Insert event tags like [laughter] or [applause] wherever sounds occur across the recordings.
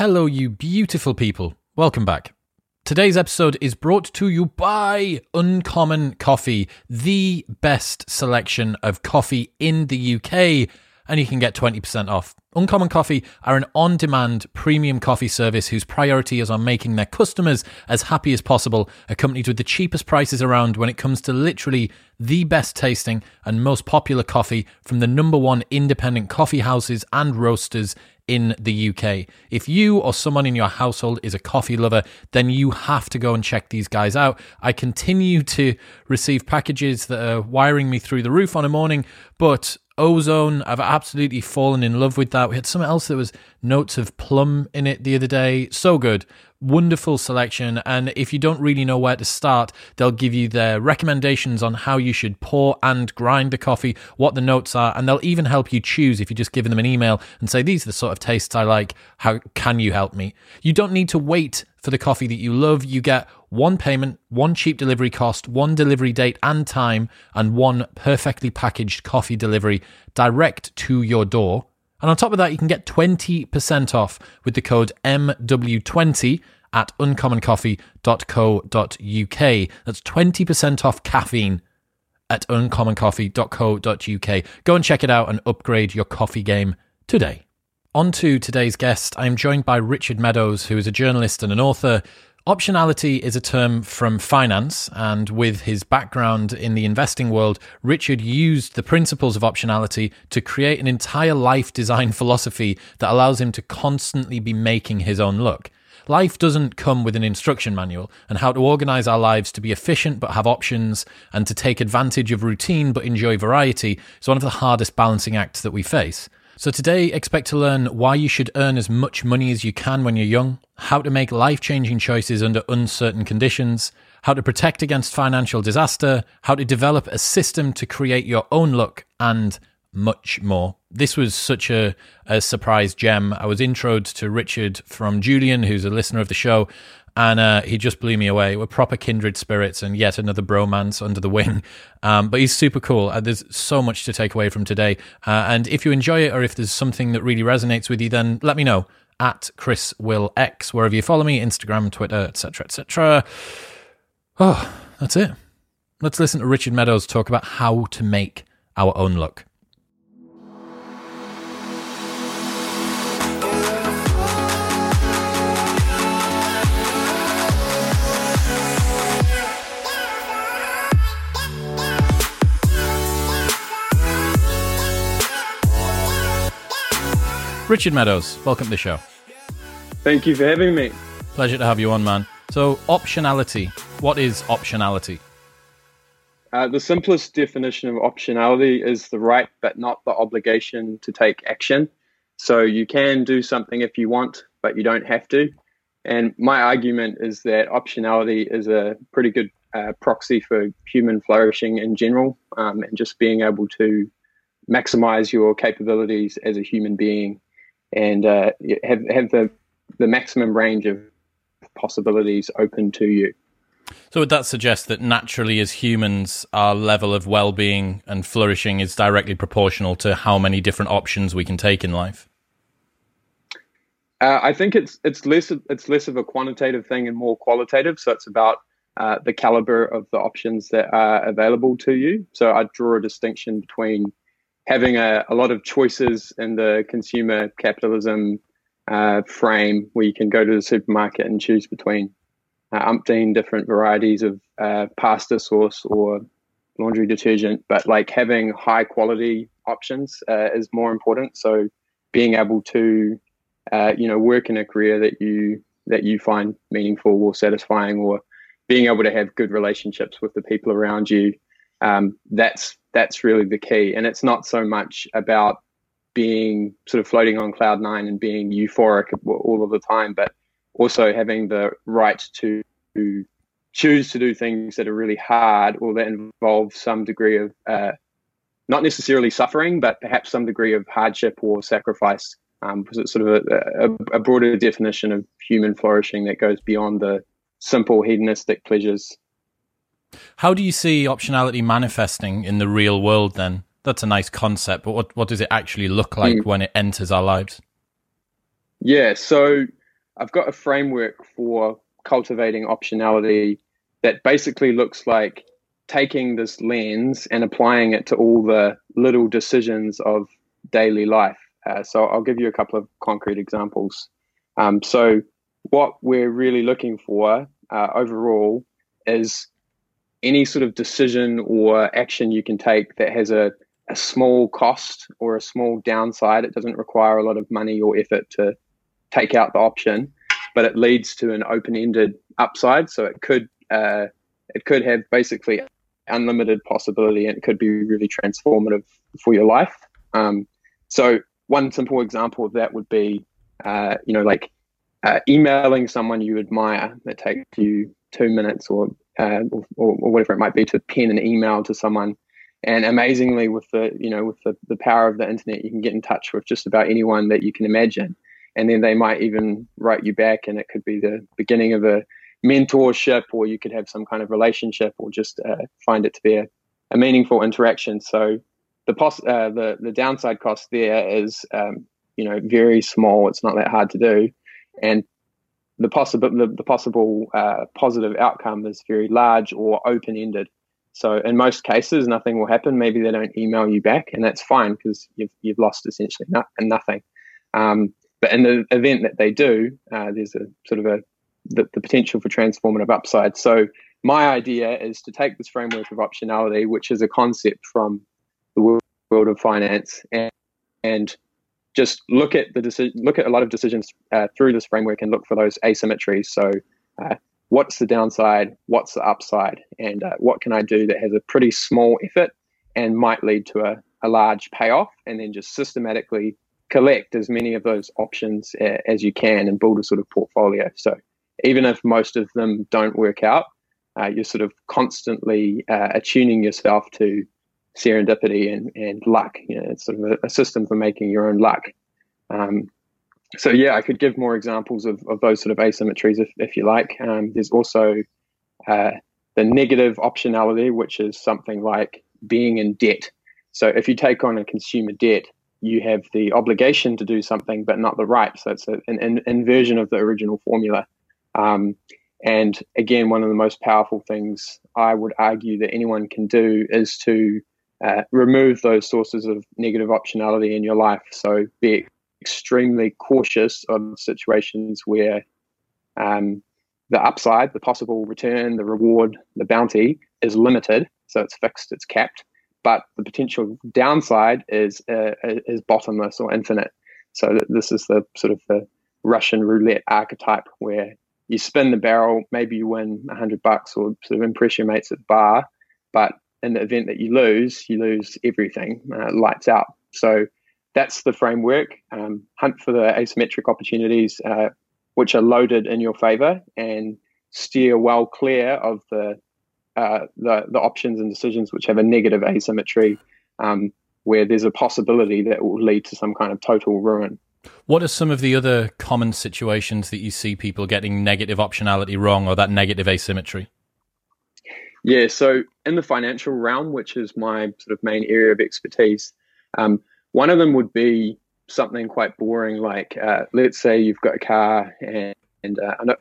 Hello, you beautiful people. Welcome back. Today's episode is brought to you by Uncommon Coffee, the best selection of coffee in the UK, and you can get 20% off. Uncommon Coffee are an on demand premium coffee service whose priority is on making their customers as happy as possible, accompanied with the cheapest prices around when it comes to literally the best tasting and most popular coffee from the number one independent coffee houses and roasters in the UK. If you or someone in your household is a coffee lover, then you have to go and check these guys out. I continue to receive packages that are wiring me through the roof on a morning, but Ozone, I've absolutely fallen in love with that. We had something else that was notes of plum in it the other day. So good wonderful selection. And if you don't really know where to start, they'll give you their recommendations on how you should pour and grind the coffee, what the notes are, and they'll even help you choose if you're just giving them an email and say, These are the sort of tastes I like. How can you help me? You don't need to wait for the coffee that you love. You get one payment, one cheap delivery cost, one delivery date and time, and one perfectly packaged coffee delivery direct to your door. And on top of that, you can get 20% off with the code MW20 at uncommoncoffee.co.uk. That's 20% off caffeine at uncommoncoffee.co.uk. Go and check it out and upgrade your coffee game today. On to today's guest. I'm joined by Richard Meadows, who is a journalist and an author Optionality is a term from finance, and with his background in the investing world, Richard used the principles of optionality to create an entire life design [laughs] philosophy that allows him to constantly be making his own luck. Life doesn't come with an instruction manual, and how to organize our lives to be efficient but have options, and to take advantage of routine but enjoy variety is one of the hardest balancing acts that we face. So, today, expect to learn why you should earn as much money as you can when you're young, how to make life changing choices under uncertain conditions, how to protect against financial disaster, how to develop a system to create your own luck, and much more. This was such a, a surprise gem. I was introed to Richard from Julian, who's a listener of the show, and uh, he just blew me away. We're proper kindred spirits, and yet another bromance under the wing. [laughs] Um, but he's super cool. Uh, there's so much to take away from today. Uh, and if you enjoy it, or if there's something that really resonates with you, then let me know at Chris Will X wherever you follow me, Instagram, Twitter, etc., etc. Oh, that's it. Let's listen to Richard Meadows talk about how to make our own luck. Richard Meadows, welcome to the show. Thank you for having me. Pleasure to have you on, man. So, optionality. What is optionality? Uh, the simplest definition of optionality is the right but not the obligation to take action. So, you can do something if you want, but you don't have to. And my argument is that optionality is a pretty good uh, proxy for human flourishing in general um, and just being able to maximize your capabilities as a human being and uh, have have the the maximum range of possibilities open to you. So would that suggest that naturally, as humans, our level of well-being and flourishing is directly proportional to how many different options we can take in life? Uh, I think it's it's less it's less of a quantitative thing and more qualitative. So it's about uh, the caliber of the options that are available to you. So I draw a distinction between having a, a lot of choices in the consumer capitalism uh, frame where you can go to the supermarket and choose between uh, umpteen different varieties of uh, pasta sauce or laundry detergent, but like having high quality options uh, is more important. So being able to, uh, you know, work in a career that you that you find meaningful or satisfying, or being able to have good relationships with the people around you, um, that's that's really the key. And it's not so much about being sort of floating on cloud nine and being euphoric all of the time, but also having the right to choose to do things that are really hard or that involve some degree of uh, not necessarily suffering, but perhaps some degree of hardship or sacrifice. Um, because it's sort of a, a, a broader definition of human flourishing that goes beyond the simple hedonistic pleasures how do you see optionality manifesting in the real world then? That's a nice concept, but what, what does it actually look like mm. when it enters our lives? Yeah, so I've got a framework for cultivating optionality that basically looks like taking this lens and applying it to all the little decisions of daily life. Uh, so I'll give you a couple of concrete examples. Um, so what we're really looking for uh, overall is any sort of decision or action you can take that has a, a small cost or a small downside. It doesn't require a lot of money or effort to take out the option, but it leads to an open-ended upside. So it could uh, it could have basically unlimited possibility and it could be really transformative for your life. Um, so one simple example of that would be, uh, you know, like uh, emailing someone you admire that takes you two minutes or, uh, or, or whatever it might be to pen an email to someone. And amazingly, with the you know with the, the power of the internet, you can get in touch with just about anyone that you can imagine, and then they might even write you back, and it could be the beginning of a mentorship, or you could have some kind of relationship, or just uh, find it to be a, a meaningful interaction. So the pos- uh, the the downside cost there is um, you know very small. It's not that hard to do, and the possible the, the possible uh, positive outcome is very large or open ended. So in most cases, nothing will happen. Maybe they don't email you back, and that's fine because you've you've lost essentially no, nothing. Um, but in the event that they do, uh, there's a sort of a the, the potential for transformative upside. So my idea is to take this framework of optionality, which is a concept from the world of finance, and, and just look at the decision, look at a lot of decisions uh, through this framework and look for those asymmetries. So, uh, what's the downside? What's the upside? And uh, what can I do that has a pretty small effort and might lead to a, a large payoff? And then just systematically collect as many of those options uh, as you can and build a sort of portfolio. So, even if most of them don't work out, uh, you're sort of constantly uh, attuning yourself to serendipity and, and luck. You know, it's sort of a, a system for making your own luck. Um, so yeah, I could give more examples of, of those sort of asymmetries if, if you like. Um, there's also uh, the negative optionality, which is something like being in debt. So if you take on a consumer debt, you have the obligation to do something, but not the right. So it's an, an inversion of the original formula. Um, and again, one of the most powerful things I would argue that anyone can do is to uh, remove those sources of negative optionality in your life. So be extremely cautious of situations where um, the upside, the possible return, the reward, the bounty is limited. So it's fixed, it's capped, but the potential downside is uh, is bottomless or infinite. So this is the sort of the Russian roulette archetype where you spin the barrel, maybe you win a hundred bucks or sort of impress your mates at the bar, but in the event that you lose, you lose everything, uh, lights out. So that's the framework. Um, hunt for the asymmetric opportunities uh, which are loaded in your favor, and steer well clear of the uh, the, the options and decisions which have a negative asymmetry, um, where there's a possibility that will lead to some kind of total ruin. What are some of the other common situations that you see people getting negative optionality wrong or that negative asymmetry? Yeah, so in the financial realm, which is my sort of main area of expertise, um, one of them would be something quite boring, like uh, let's say you've got a car and, and uh,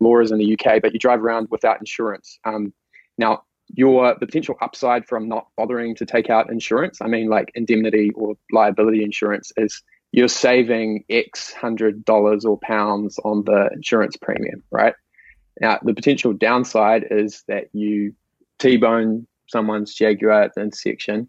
laws in the UK, but you drive around without insurance. Um, now, your the potential upside from not bothering to take out insurance, I mean, like indemnity or liability insurance, is you're saving X hundred dollars or pounds on the insurance premium, right? Now, the potential downside is that you T-bone someone's Jaguar at the intersection,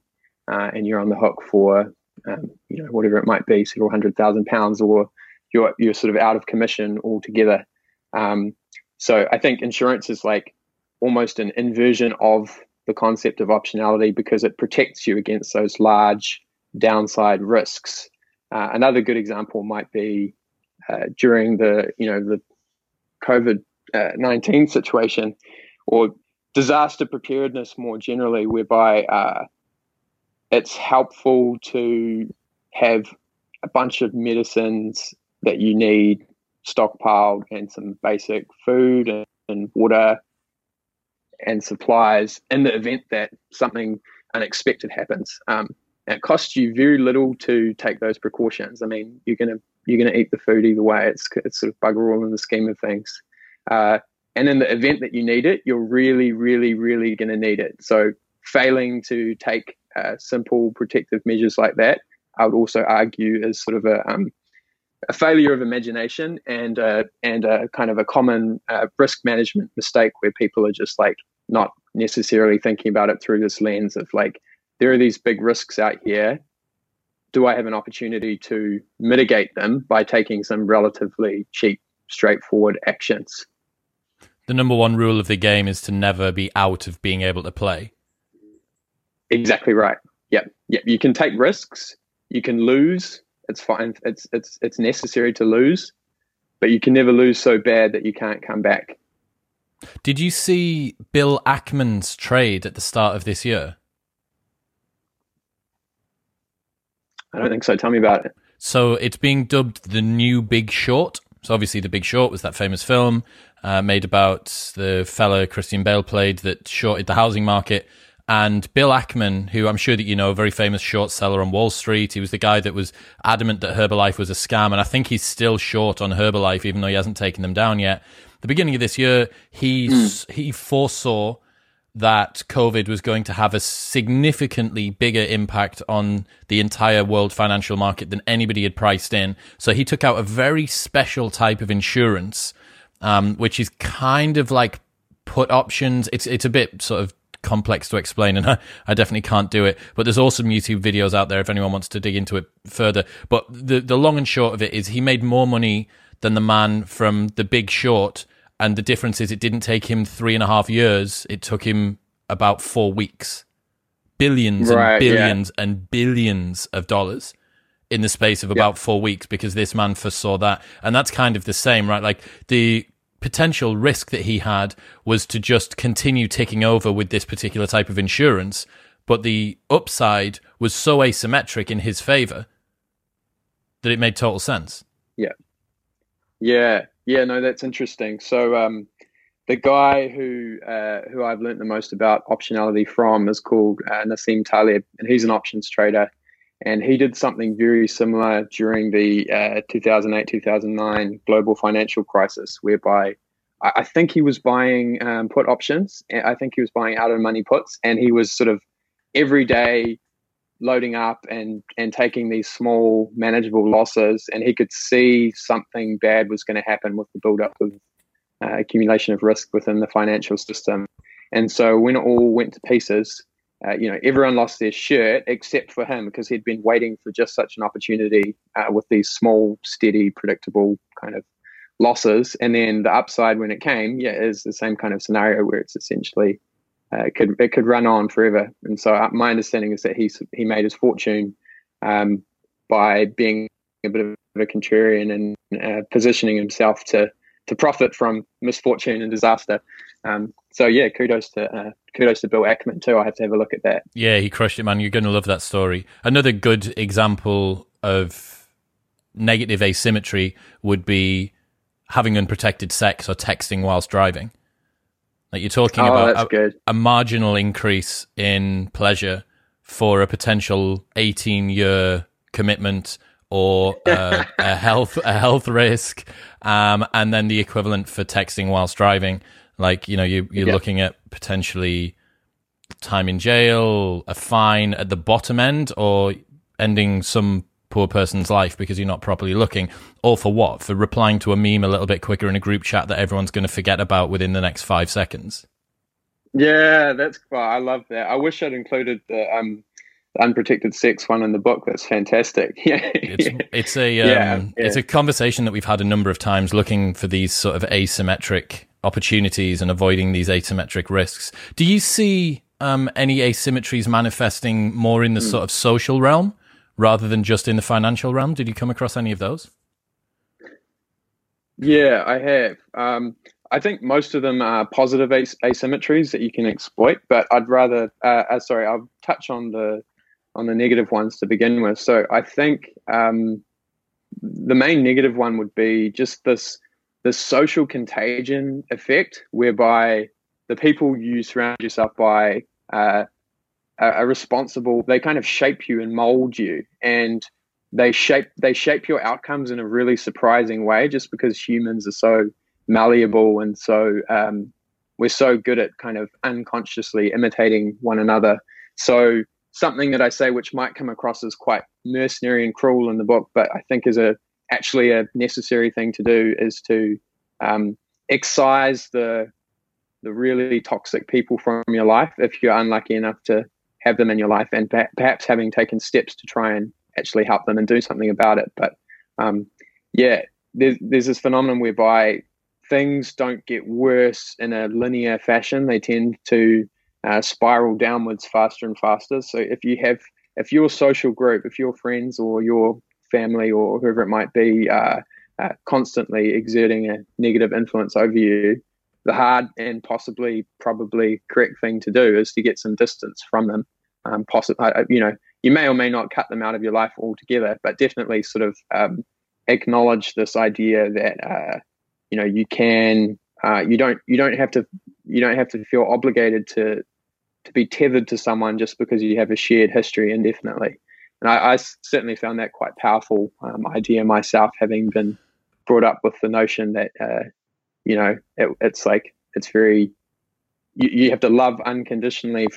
uh, and you're on the hook for um, you know whatever it might be, several hundred thousand pounds, or you're you're sort of out of commission altogether. Um, so I think insurance is like almost an inversion of the concept of optionality because it protects you against those large downside risks. Uh, another good example might be uh, during the you know the COVID uh, 19 situation or disaster preparedness more generally, whereby uh, it's helpful to have a bunch of medicines that you need stockpiled and some basic food and, and water and supplies in the event that something unexpected happens. Um, it costs you very little to take those precautions. I mean, you're to you're to eat the food either way. It's it's sort of bugger all in the scheme of things. Uh, and in the event that you need it, you're really, really, really going to need it. So failing to take uh, simple protective measures like that, I would also argue is sort of a um, a failure of imagination and uh, and a kind of a common uh, risk management mistake where people are just like not necessarily thinking about it through this lens of like there are these big risks out here. Do I have an opportunity to mitigate them by taking some relatively cheap, straightforward actions? The number one rule of the game is to never be out of being able to play. Exactly right. Yep. Yep. You can take risks. You can lose. It's fine. It's it's it's necessary to lose, but you can never lose so bad that you can't come back. Did you see Bill Ackman's trade at the start of this year? I don't think so. Tell me about it. So it's being dubbed the new Big Short. So obviously, The Big Short was that famous film uh, made about the fellow Christian Bale played that shorted the housing market. And Bill Ackman, who I'm sure that you know, a very famous short seller on Wall Street, he was the guy that was adamant that Herbalife was a scam, and I think he's still short on Herbalife, even though he hasn't taken them down yet. The beginning of this year, he he foresaw that COVID was going to have a significantly bigger impact on the entire world financial market than anybody had priced in. So he took out a very special type of insurance, um, which is kind of like put options. It's it's a bit sort of complex to explain, and [laughs] I, I definitely can't do it. But there's also YouTube videos out there if anyone wants to dig into it further. But the the long and short of it is he made more money than the man from The Big Short and the difference is, it didn't take him three and a half years. It took him about four weeks. Billions right, and billions yeah. and billions of dollars in the space of about four weeks because this man foresaw that. And that's kind of the same, right? Like the potential risk that he had was to just continue ticking over with this particular type of insurance. But the upside was so asymmetric in his favor that it made total sense. Yeah. Yeah. Yeah, no, that's interesting. So um, the guy who uh, who I've learned the most about optionality from is called uh, Nassim Taleb, and he's an options trader. And he did something very similar during the uh, 2008 2009 global financial crisis, whereby I, think he was buying um, put options. I think he was buying out of money puts, and he was sort of every day loading up and and taking these small manageable losses and he could see something bad was going to happen with the build-up of uh, accumulation of risk within the financial system. And so when it all went to pieces uh, you know everyone lost their shirt except for him because he'd been waiting for just such an opportunity uh, with these small steady predictable kind of losses. And then the upside when it came yeah is the same kind of scenario where it's essentially uh, it could it could run on forever. And so uh, my understanding is that he he made his fortune um, by being a bit of a contrarian and uh, positioning himself to to profit from misfortune and disaster. Um, so yeah, kudos to uh, kudos to Bill Ackman too. I have to have a look at that. Yeah, he crushed it, man. You're going to love that story. Another good example of negative asymmetry would be having unprotected sex or texting whilst driving. Like you're talking oh, about a, a, marginal increase in pleasure for a potential 18 year commitment or [laughs] uh, a health a health risk, um, and then the equivalent for texting whilst driving. Like you know, you, you're yeah. looking at potentially time in jail, a fine at the bottom end, or ending some poor person's life because you're not properly looking. All for what? For replying to a meme a little bit quicker in a group chat that everyone's going to forget about within the next five seconds. Yeah, that's well, I love that. I wish I'd included the um, unprotected sex one in the book. That's fantastic. [laughs] Yeah, it's, it's a um, yeah, yeah. it's a conversation that we've had a number of times, looking for these sort of asymmetric opportunities and avoiding these asymmetric risks. Do you see um, any asymmetries manifesting more in the mm. sort of social realm? Rather than just in the financial realm? Did you come across any of those? Yeah, I have. Um, I think most of them are positive as- asymmetries that you can exploit, but I'd rather. Uh, uh, sorry, I'll touch on the on the negative ones to begin with. So I think um, the main negative one would be just this this social contagion effect, whereby the people you surround yourself by uh, are responsible. They kind of shape you and mold you, and they shape they shape your outcomes in a really surprising way just because humans are so malleable and so um, we're so good at kind of unconsciously imitating one another so something that i say which might come across as quite mercenary and cruel in the book but i think is a actually a necessary thing to do is to um, excise the the really toxic people from your life if you're unlucky enough to have them in your life and perhaps having taken steps to try and actually help them and do something about it. But um, yeah, there's, there's this phenomenon whereby things don't get worse in a linear fashion. They tend to uh, spiral downwards faster and faster. So if you have, if your social group, if your friends or your family or whoever it might be, uh, uh, constantly exerting a negative influence over you, the hard and possibly probably correct thing to do is to get some distance from them. Um, you know, you may or may not cut them out of your life altogether, but definitely sort of um, acknowledge this idea that uh, you know you can uh, you don't you don't have to you don't have to feel obligated to to be tethered to someone just because you have a shared history indefinitely. And I, I certainly found that quite powerful um, idea myself, having been brought up with the notion that uh, you know it, it's like it's very you, you have to love unconditionally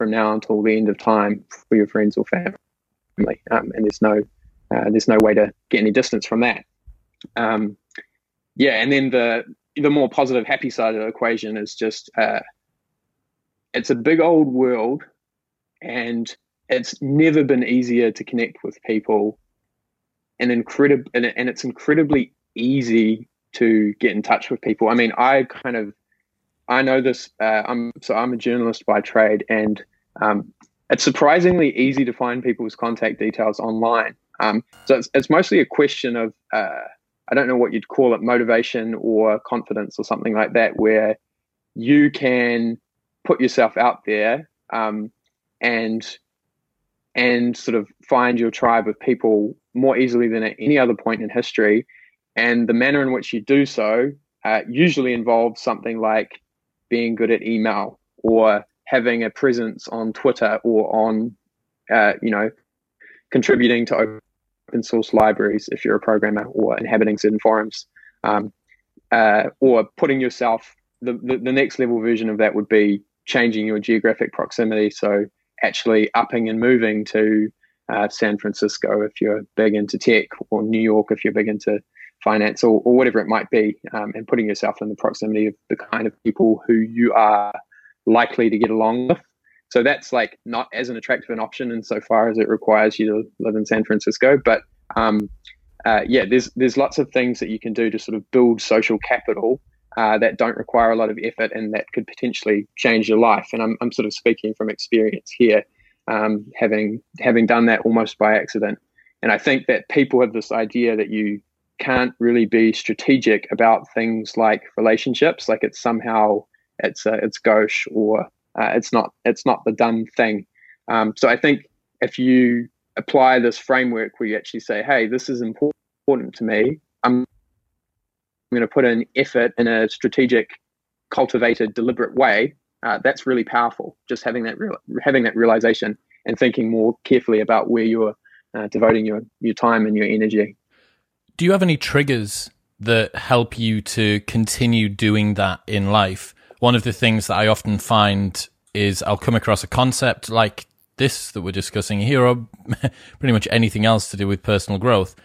from now until the end of time for your friends or family, um, and there's no uh, there's no way to get any distance from that. Um, yeah, and then the the more positive, happy side of the equation is just uh, it's a big old world, and it's never been easier to connect with people, and incredible, and, and it's incredibly easy to get in touch with people. I mean, I kind of I know this. Uh, I'm so I'm a journalist by trade, and um, it's surprisingly easy to find people's contact details online. Um, so it's, it's mostly a question of, uh, I don't know what you'd call it, motivation or confidence or something like that, where you can put yourself out there um, and and sort of find your tribe of people more easily than at any other point in history. And the manner in which you do so uh, usually involves something like being good at email or having a presence on Twitter or on, uh, you know, contributing to open source libraries if you're a programmer or inhabiting certain forums, um, uh, or putting yourself. The, the, the next level version of that would be changing your geographic proximity. So actually upping and moving to uh, San Francisco if you're big into tech, or New York if you're big into finance, or, or whatever it might be, um, and putting yourself in the proximity of the kind of people who you are likely to get along with. So that's like not as an attractive an option insofar as it requires you to live in San Francisco. But um, uh, yeah, there's there's lots of things that you can do to sort of build social capital uh, that don't require a lot of effort and that could potentially change your life. And I'm I'm sort of speaking from experience here, um, having having done that almost by accident. And I think that people have this idea that you can't really be strategic about things like relationships, like it's somehow it's uh, it's gauche or uh, it's not it's not the done thing. Um, so I think if you apply this framework where you actually say, "Hey, this is important to me. I'm, going to put in effort in a strategic, cultivated, deliberate way," uh, that's really powerful. Just having that real, having that realization and thinking more carefully about where you're uh, devoting your your time and your energy. Do you have any triggers that help you to continue doing that in life? One of the things that I often find is I'll come across a concept like this that we're discussing here, or [laughs] pretty much anything else to do with personal growth.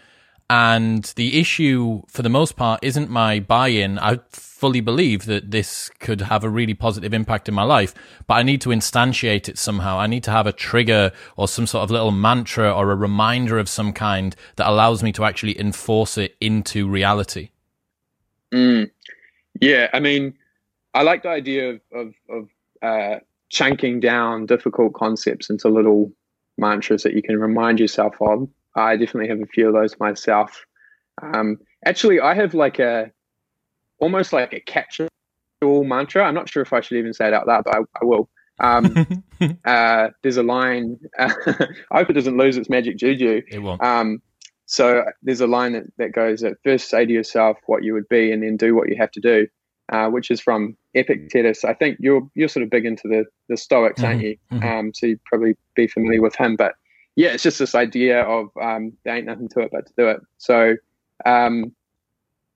And the issue, for the most part, isn't my buy in. I fully believe that this could have a really positive impact in my life, but I need to instantiate it somehow. I need to have a trigger or some sort of little mantra or a reminder of some kind that allows me to actually enforce it into reality. Mm. Yeah, I mean, I like the idea of of, of uh, chunking down difficult concepts into little mantras that you can remind yourself of. I definitely have a few of those myself. Um, actually, I have like a almost like a catch-all mantra. I'm not sure if I should even say it out loud, but I, I will. Um, [laughs] uh, there's a line. Uh, [laughs] I hope it doesn't lose its magic juju. It won't. Um, so there's a line that, that goes at first say to yourself what you would be and then do what you have to do uh, which is from Epictetus. I think you're you're sort of big into the the Stoics, mm-hmm. aren't you? Mm-hmm. Um, so you'd probably be familiar with him. But yeah, it's just this idea of um, there ain't nothing to it but to do it. So um,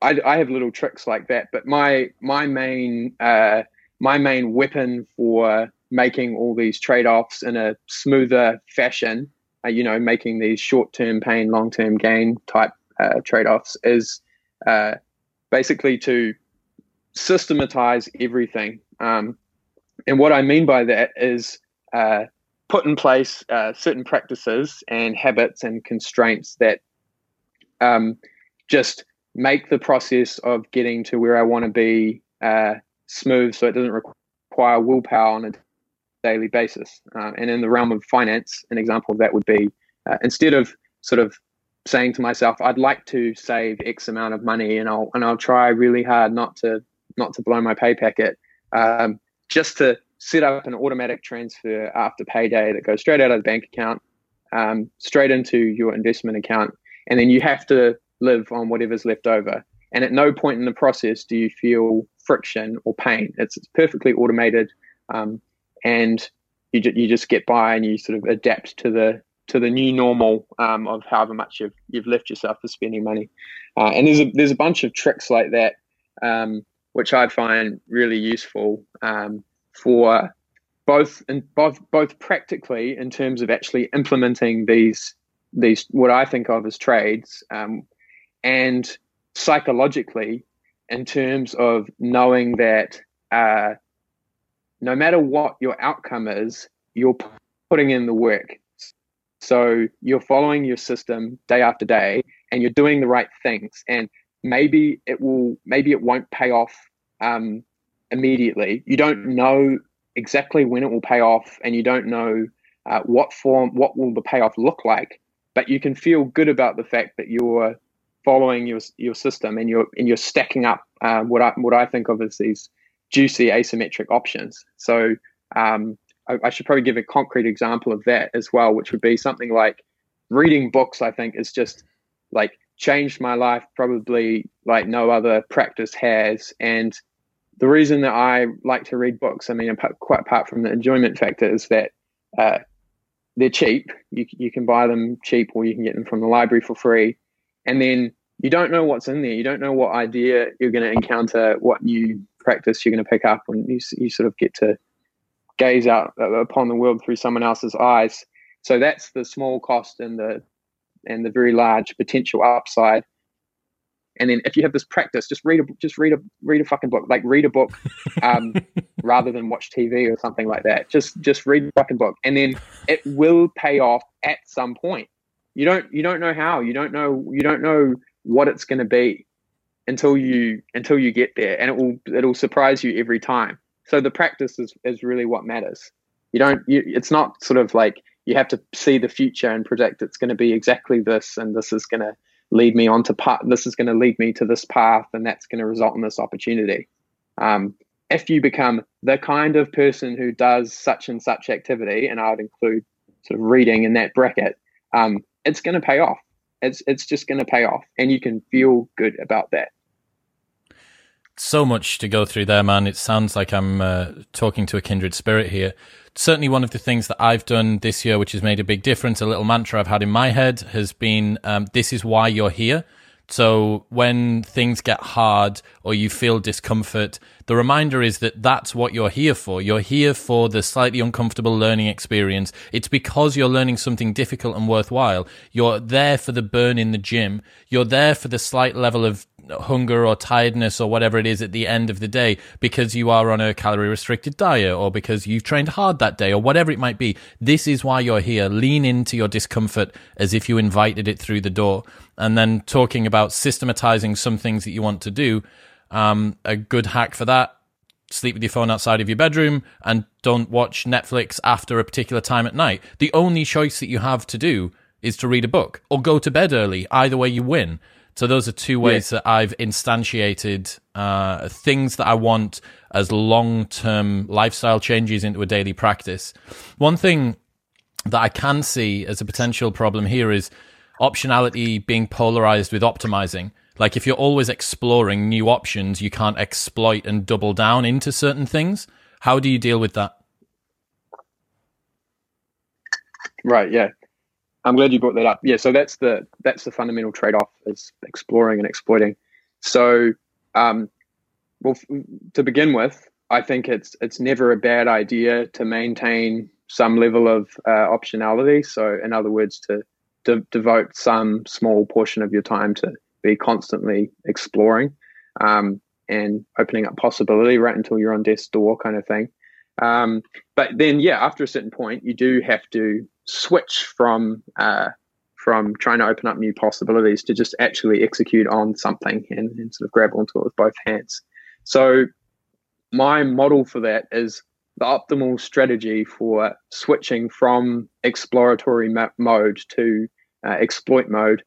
I, I, have little tricks like that, but my my main uh, my main weapon for making all these trade offs in a smoother fashion, uh, you know, making these short term pain, long term gain type uh, trade offs is uh, basically to systematize everything. Um, and what I mean by that is uh, put in place uh, certain practices and habits and constraints that um, just make the process of getting to where I want to be uh, smooth so it doesn't require willpower on a daily basis. Uh, and in the realm of finance, an example of that would be uh, instead of sort of saying to myself, I'd like to save X amount of money and I'll and I'll try really hard not to not to blow my pay packet. Um, just to set up an automatic transfer after payday that goes straight out of the bank account, um, straight into your investment account, and then you have to live on whatever's left over. And at no point in the process do you feel friction or pain. It's, it's perfectly automated, um, and you ju- you just get by and you sort of adapt to the to the new normal um, of however much you've you've left yourself for spending money. Uh, and there's a there's a bunch of tricks like that um, which I find really useful um, for both and both both practically in terms of actually implementing these these what I think of as trades, um, and psychologically in terms of knowing that uh, no matter what your outcome is, you're putting in the work. So you're following your system day after day, and you're doing the right things. And maybe it will, maybe it won't pay off um, immediately. You don't know exactly when it will pay off, and you don't know uh, what form, what will the payoff look like. But you can feel good about the fact that you're following your your system and you're and you're stacking up uh, what I what I think of as these juicy asymmetric options. So um, I, I, should probably give a concrete example of that as well, which would be something like reading books. I think is just like changed my life probably like no other practice has, and the reason that I like to read books, I mean, quite apart from the enjoyment factor, is that uh, they're cheap. You, you can buy them cheap or you can get them from the library for free. And then you don't know what's in there. You don't know what idea you're going to encounter, what new practice you're going to pick up, and you, you sort of get to gaze out upon the world through someone else's eyes. So that's the small cost and the and the very large potential upside and then if you have this practice, just read a just read a read a fucking book. Like read a book, [laughs] um, rather than watch TV or something like that. Just just read a fucking book, and then it will pay off at some point. You don't you don't know how. You don't know you don't know what it's going to be until you until you get there, and it will it'll surprise you every time. So the practice is is really what matters. You don't. You, it's not sort of like you have to see the future and predict it's going to be exactly this, and this is going to lead me on to part. This is going to lead me to this path, and that's going to result in this opportunity. Um, if you become the kind of person who does such and such activity, and I would include sort of reading in that bracket, um, it's going to pay off. It's it's just going to pay off, and you can feel good about that. So much to go through there, man. It sounds like I'm uh, talking to a kindred spirit here certainly one of the things that I've done this year, which has made a big difference, a little mantra I've had in my head has been um, this is why you're here. So when things get hard or you feel discomfort, the reminder is that that's what you're here for. You're here for the slightly uncomfortable learning experience. It's because you're learning something difficult and worthwhile. You're there for the burn in the gym. You're there for the slight level of hunger or tiredness or whatever it is at the end of the day because you are on a calorie restricted diet or because you've trained hard that day or whatever it might be. This is why you're here. Lean into your discomfort as if you invited it through the door. And then talking about systematizing some things that you want to do. Um, a good hack for that sleep with your phone outside of your bedroom and don't watch Netflix after a particular time at night. The only choice that you have to do is to read a book or go to bed early. Either way, you win. So those are two ways yeah. that I've instantiated uh, things that I want as long term lifestyle changes into a daily practice. One thing that I can see as a potential problem here is optionality being polarized with optimizing. Like if you're always exploring new options, you can't exploit and double down into certain things. How do you deal with that? Right. Yeah. I'm glad you brought that up. Yeah, so that's the that's the fundamental trade-off is exploring and exploiting. So, um, well, to begin with, I think it's it's never a bad idea to maintain some level of uh, optionality. So, in other words, to, to devote some small portion of your time to be constantly exploring um, and opening up possibility right until you're on death's door, kind of thing. Um, but then, yeah, after a certain point, you do have to switch from uh, from trying to open up new possibilities to just actually execute on something and, and sort of grab onto it with both hands. So, my model for that is the optimal strategy for switching from exploratory mode to uh, exploit mode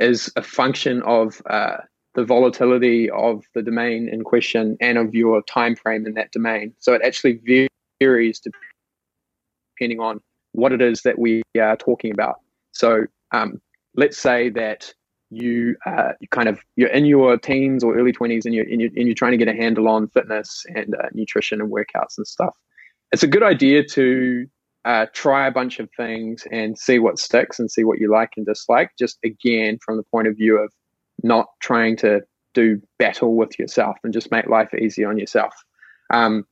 is a function of uh, the volatility of the domain in question and of your time frame in that domain. So it actually varies depending on what it is that we are talking about. So um, let's say that you uh, you kind of you're in your teens or early 20s and you're, and you're, and you're trying to get a handle on fitness and uh, nutrition and workouts and stuff it's a good idea to uh, try a bunch of things and see what sticks and see what you like and dislike. Just again, from the point of view of not trying to do battle with yourself and just make life easy on yourself. Um,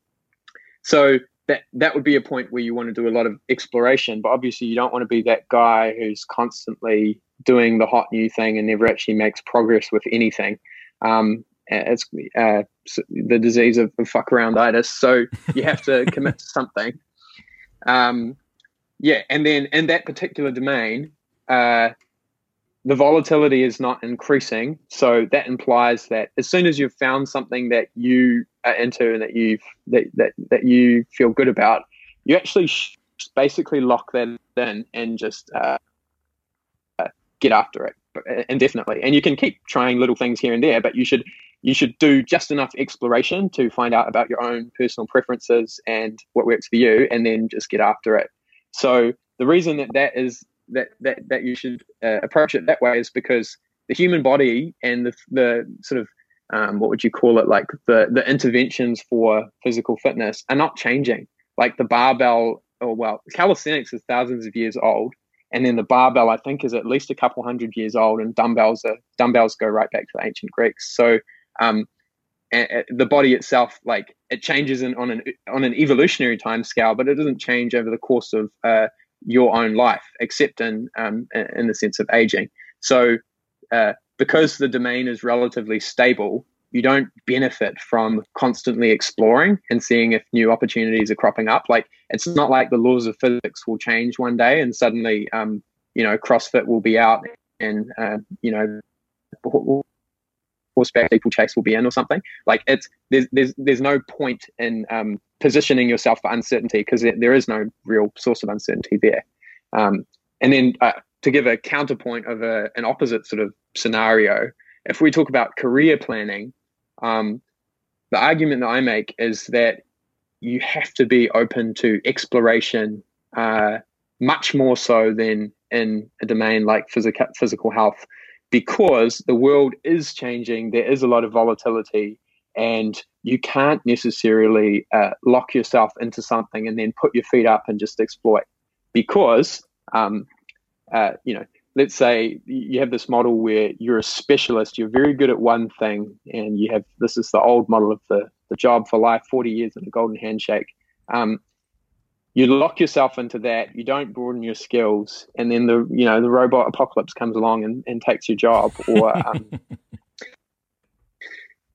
so that that would be a point where you want to do a lot of exploration, but obviously you don't want to be that guy who's constantly doing the hot new thing and never actually makes progress with anything. Um, it's uh, the disease of, of fuck arounditis. So you have to [laughs] commit to something. Um, yeah, and then in that particular domain, uh, the volatility is not increasing. So that implies that as soon as you've found something that you into and that you that, that that you feel good about, you actually basically lock that in and just uh, get after it uh, indefinitely. And you can keep trying little things here and there, but you should you should do just enough exploration to find out about your own personal preferences and what works for you, and then just get after it. So the reason that that is that that that you should uh, approach it that way is because the human body and the the sort of um, what would you call it like the the interventions for physical fitness are not changing. Like the barbell, or well, calisthenics is thousands of years old, and then the barbell I think is at least a couple hundred years old, and dumbbells are dumbbells go right back to the ancient Greeks. So um, and the body itself, like it changes in, on an on an evolutionary time scale, but it doesn't change over the course of uh, your own life, except in um, in the sense of aging. So, uh, because the domain is relatively stable, you don't benefit from constantly exploring and seeing if new opportunities are cropping up. Like it's not like the laws of physics will change one day and suddenly, um, you know, CrossFit will be out and uh, you know horseback people steeplechase will be in or something. Like it's there's there's there's no point in um, positioning yourself for uncertainty because there is no real source of uncertainty there. Um, and then uh, to give a counterpoint of a, an opposite sort of scenario, if we talk about career planning, um, the argument that I make is that you have to be open to exploration uh, much more so than in a domain like physical physical health because the world is changing. There is a lot of volatility, and you can't necessarily uh, lock yourself into something and then put your feet up and just exploit. Because, um, uh, you know, let's say you have this model where you're a specialist, you're very good at one thing, and you have this is the old model of the, the job for life 40 years and a golden handshake. Um, you lock yourself into that you don't broaden your skills and then the you know the robot apocalypse comes along and, and takes your job or [laughs] um,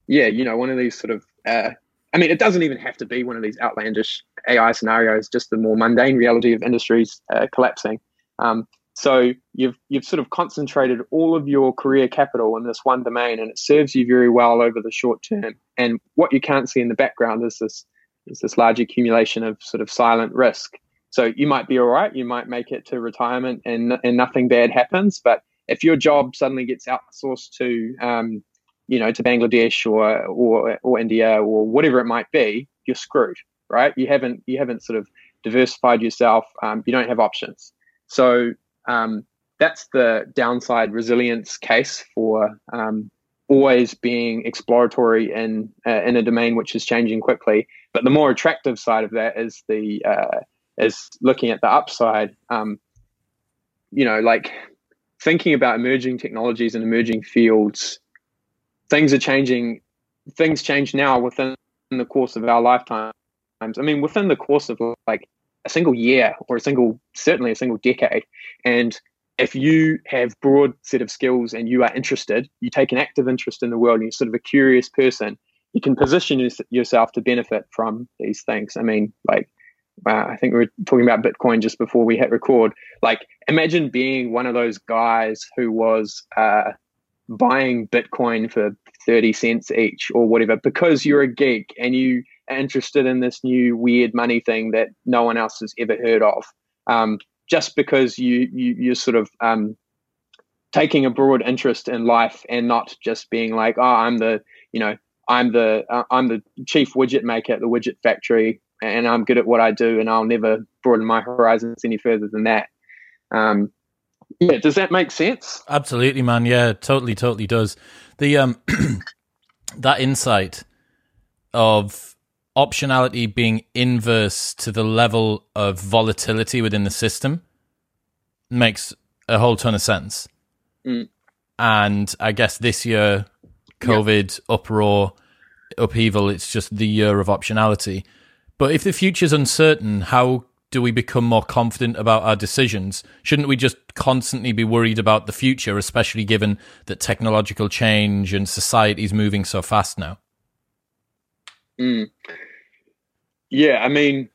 yeah you know one of these sort of uh, i mean it doesn't even have to be one of these outlandish ai scenarios just the more mundane reality of industries uh, collapsing um, so you've you've sort of concentrated all of your career capital in this one domain and it serves you very well over the short term and what you can't see in the background is this there's this large accumulation of sort of silent risk. So you might be all right, you might make it to retirement and and nothing bad happens. But if your job suddenly gets outsourced to, um, you know, to Bangladesh or or or India or whatever it might be, you're screwed, right? You haven't you haven't sort of diversified yourself. Um, you don't have options. So um, that's the downside resilience case for um, always being exploratory in uh, in a domain which is changing quickly. But the more attractive side of that is the uh, is looking at the upside. Um, you know, like thinking about emerging technologies and emerging fields, things are changing. Things change now within the course of our lifetimes. I mean, within the course of like a single year or a single, certainly a single decade. And if you have broad set of skills and you are interested, you take an active interest in the world and you're sort of a curious person, you can position yourself to benefit from these things. I mean, like, uh, I think we were talking about Bitcoin just before we hit record. Like, imagine being one of those guys who was uh, buying Bitcoin for 30 cents each or whatever because you're a geek and you interested in this new weird money thing that no one else has ever heard of. Um, just because you, you you're sort of um, taking a broad interest in life and not just being like, oh, I'm the you know I'm the uh, I'm the chief widget maker at the widget factory, and I'm good at what I do, and I'll never broaden my horizons any further than that. Um, yeah, does that make sense? Absolutely, man. Yeah, totally, totally does. The um, [clears throat] that insight of optionality being inverse to the level of volatility within the system makes a whole ton of sense. Mm. And I guess this year COVID yeah. uproar, upheaval. It's just the year of optionality. But if the future's uncertain, how do we become more confident about our decisions? Shouldn't we just constantly be worried about the future, especially given that technological change and society is moving so fast now? Mm. Yeah, I mean,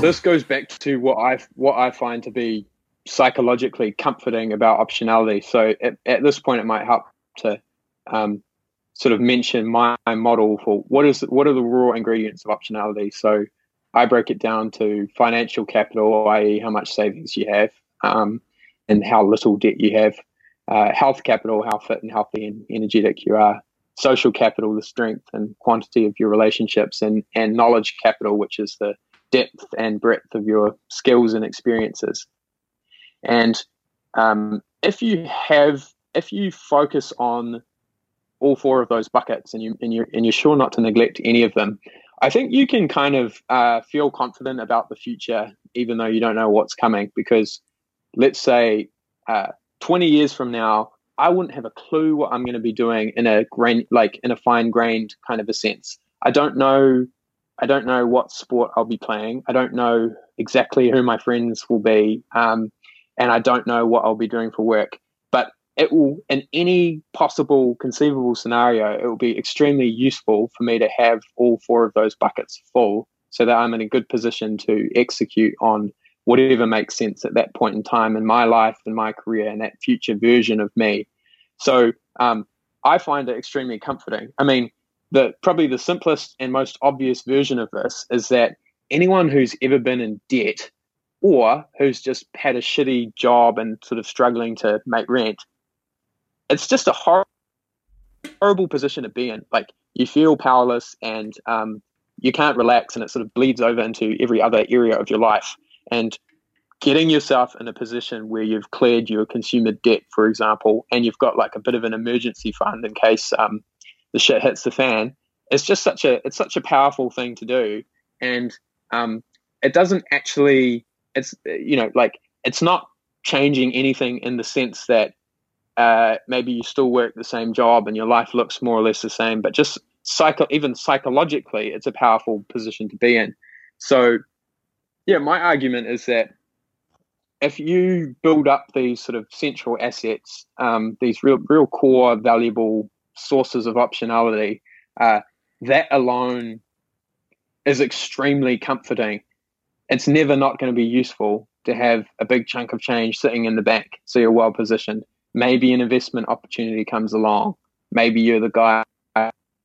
this goes back to what I what I find to be psychologically comforting about optionality. So at, at this point, it might help to um, sort of mention my model for what is what are the raw ingredients of optionality. So I break it down to financial capital, i.e., how much savings you have, um, and how little debt you have. Uh, health capital, how fit and healthy and energetic you are. Social capital, the strength and quantity of your relationships, and and knowledge capital, which is the depth and breadth of your skills and experiences. And um, if you have, if you focus on all four of those buckets and you and you and you're sure not to neglect any of them, I think you can kind of uh, feel confident about the future, even though you don't know what's coming. Because let's say uh, 20 years from now, I wouldn't have a clue what I'm going to be doing in a grain, like in a fine grained kind of a sense. I don't know. I don't know what sport I'll be playing. I don't know exactly who my friends will be, um, and I don't know what I'll be doing for work But it will in any possible conceivable scenario it will be extremely useful for me to have all four of those buckets full so that i'm in a good position to execute on whatever makes sense at that point in time in my life and my career and that future version of me so um, i find it extremely comforting i mean the probably the simplest and most obvious version of this is that anyone who's ever been in debt or who's just had a shitty job and sort of struggling to make rent it's just a hor- horrible position to be in. Like you feel powerless and um, you can't relax, and it sort of bleeds over into every other area of your life. And getting yourself in a position where you've cleared your consumer debt, for example, and you've got like a bit of an emergency fund in case um, the shit hits the fan, it's just such a it's such a powerful thing to do, and um, it doesn't actually it's you know like it's not changing anything in the sense that uh, maybe you still work the same job and your life looks more or less the same, but just psycho, even psychologically, it's a powerful position to be in. So, yeah, my argument is that if you build up these sort of central assets, um, these real, real core, valuable sources of optionality, uh, that alone is extremely comforting. It's never not going to be useful to have a big chunk of change sitting in the bank so you're well positioned maybe an investment opportunity comes along. Maybe you're the guy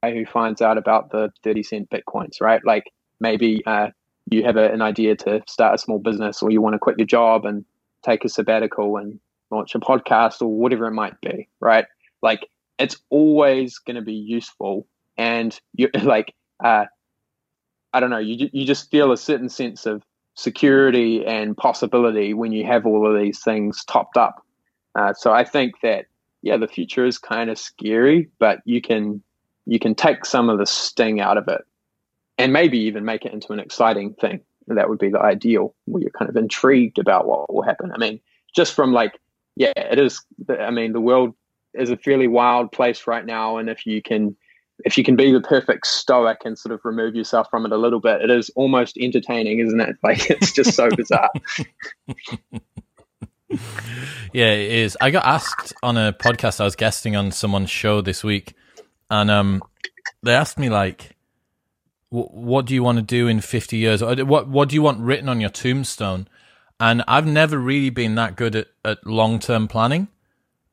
who finds out about the 30 cent bitcoins, right? Like maybe uh, you have a, an idea to start a small business or you want to quit your job and take a sabbatical and launch a podcast or whatever it might be, right? Like it's always going to be useful. And you [laughs] like, uh, I don't know, you, you just feel a certain sense of security and possibility when you have all of these things topped up uh, so I think that yeah, the future is kind of scary, but you can you can take some of the sting out of it, and maybe even make it into an exciting thing. That would be the ideal, where you're kind of intrigued about what will happen. I mean, just from like, yeah, it is. I mean, the world is a fairly wild place right now, and if you can, if you can be the perfect stoic and sort of remove yourself from it a little bit, it is almost entertaining, isn't it? [laughs] Like it's just so bizarre. [laughs] yeah, it is. I got asked on a podcast I was guesting on someone's show this week, and um, they asked me like, "What do you want to do in fifty years? What What do you want written on your tombstone?" And I've never really been that good at, at long term planning.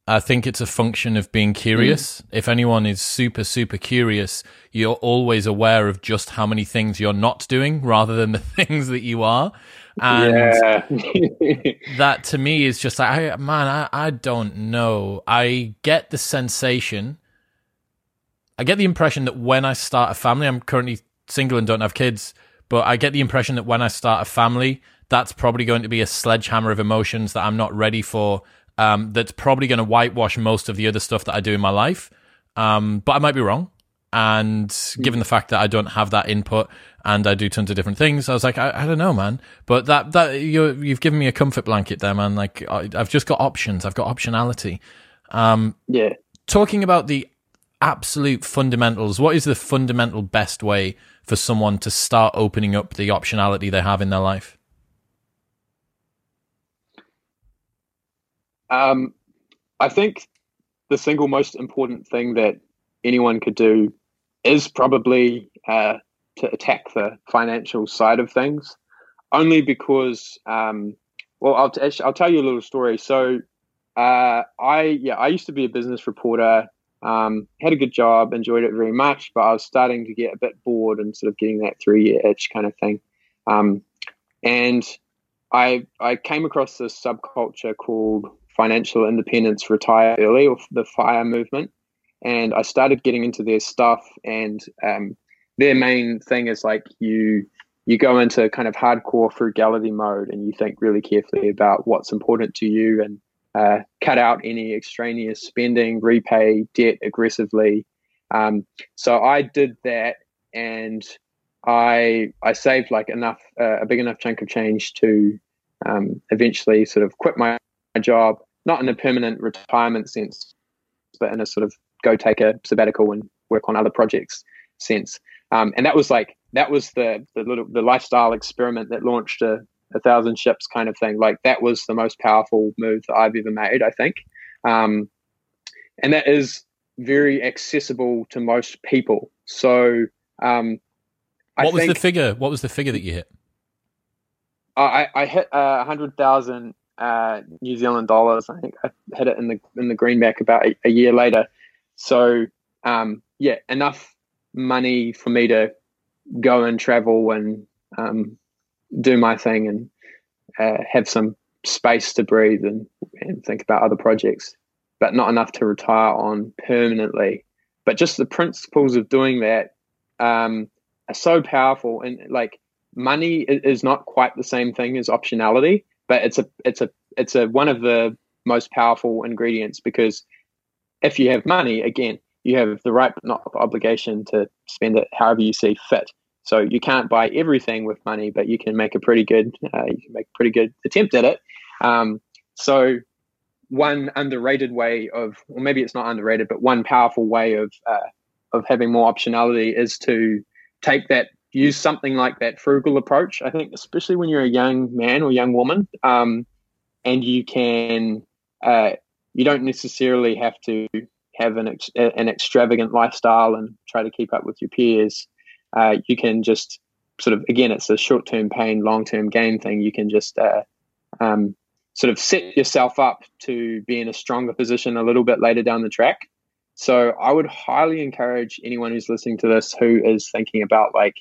I think it's a function of being curious. Mm. If anyone is super, super curious, you're always aware of just how many things you're not doing rather than the [laughs] things that you are. And yeah. [laughs] that to me is just like, I, man, I, I don't know. I get the sensation, I get the impression that when I start a family, I'm currently single and don't have kids, but I get the impression that when I start a family, that's probably going to be a sledgehammer of emotions that I'm not ready for um, that's probably going to whitewash most of the other stuff that I do in my life. Um, but I might be wrong. And given the fact that I don't have that input and I do tons of different things, I was like, I, I don't know, man. But that that you you've given me a comfort blanket there, man. Like I, have just got options. I've got optionality. Um, yeah. Talking about the absolute fundamentals, what is the fundamental best way for someone to start opening up the optionality they have in their life? Um, I think the single most important thing that anyone could do is probably uh, to attack the financial side of things, only because, um, well, I'll, t- I'll tell you a little story. So, uh, I yeah, I used to be a business reporter. Um, had a good job, enjoyed it very much, but I was starting to get a bit bored and sort of getting that three year itch kind of thing. Um, and I I came across this subculture called financial independence retire early or the fire movement and i started getting into their stuff and um, their main thing is like you you go into kind of hardcore frugality mode and you think really carefully about what's important to you and uh, cut out any extraneous spending repay debt aggressively um, so i did that and i i saved like enough uh, a big enough chunk of change to um, eventually sort of quit my job, not in a permanent retirement sense, but in a sort of go take a sabbatical and work on other projects sense. Um, and that was like that was the the little the lifestyle experiment that launched a, a thousand ships kind of thing. Like that was the most powerful move that I've ever made, I think. Um, and that is very accessible to most people. So, um, what was the figure? What was the figure that you hit? I, I hit a uh, hundred thousand uh, New Zealand dollars. I think I hit it in the in the greenback about a, a year later. So um, yeah, enough money for me to go and travel and um, do my thing and uh, have some space to breathe and, and think about other projects, but not enough to retire on permanently. But just the principles of doing that um, are so powerful and like money is not quite the same thing as optionality, but it's a it's a it's a one of the most powerful ingredients because if you have money, again, you have the right but not obligation to spend it however you see fit. So you can't buy everything with money, but you can make a pretty good uh, you can make a pretty good attempt at it. Um, so one underrated way of, or maybe it's not underrated, but one powerful way of uh, of having more optionality is to take that use something like that frugal approach. I think, especially when you're a young man or young woman, um, and you can, uh, you don't necessarily have to have an ex- an extravagant lifestyle and try to keep up with your peers. Uh, you can just sort of, again, it's a short term pain, long term gain thing. You can just uh, um, sort of set yourself up to be in a stronger position a little bit later down the track. So I would highly encourage anyone who's listening to this who is thinking about like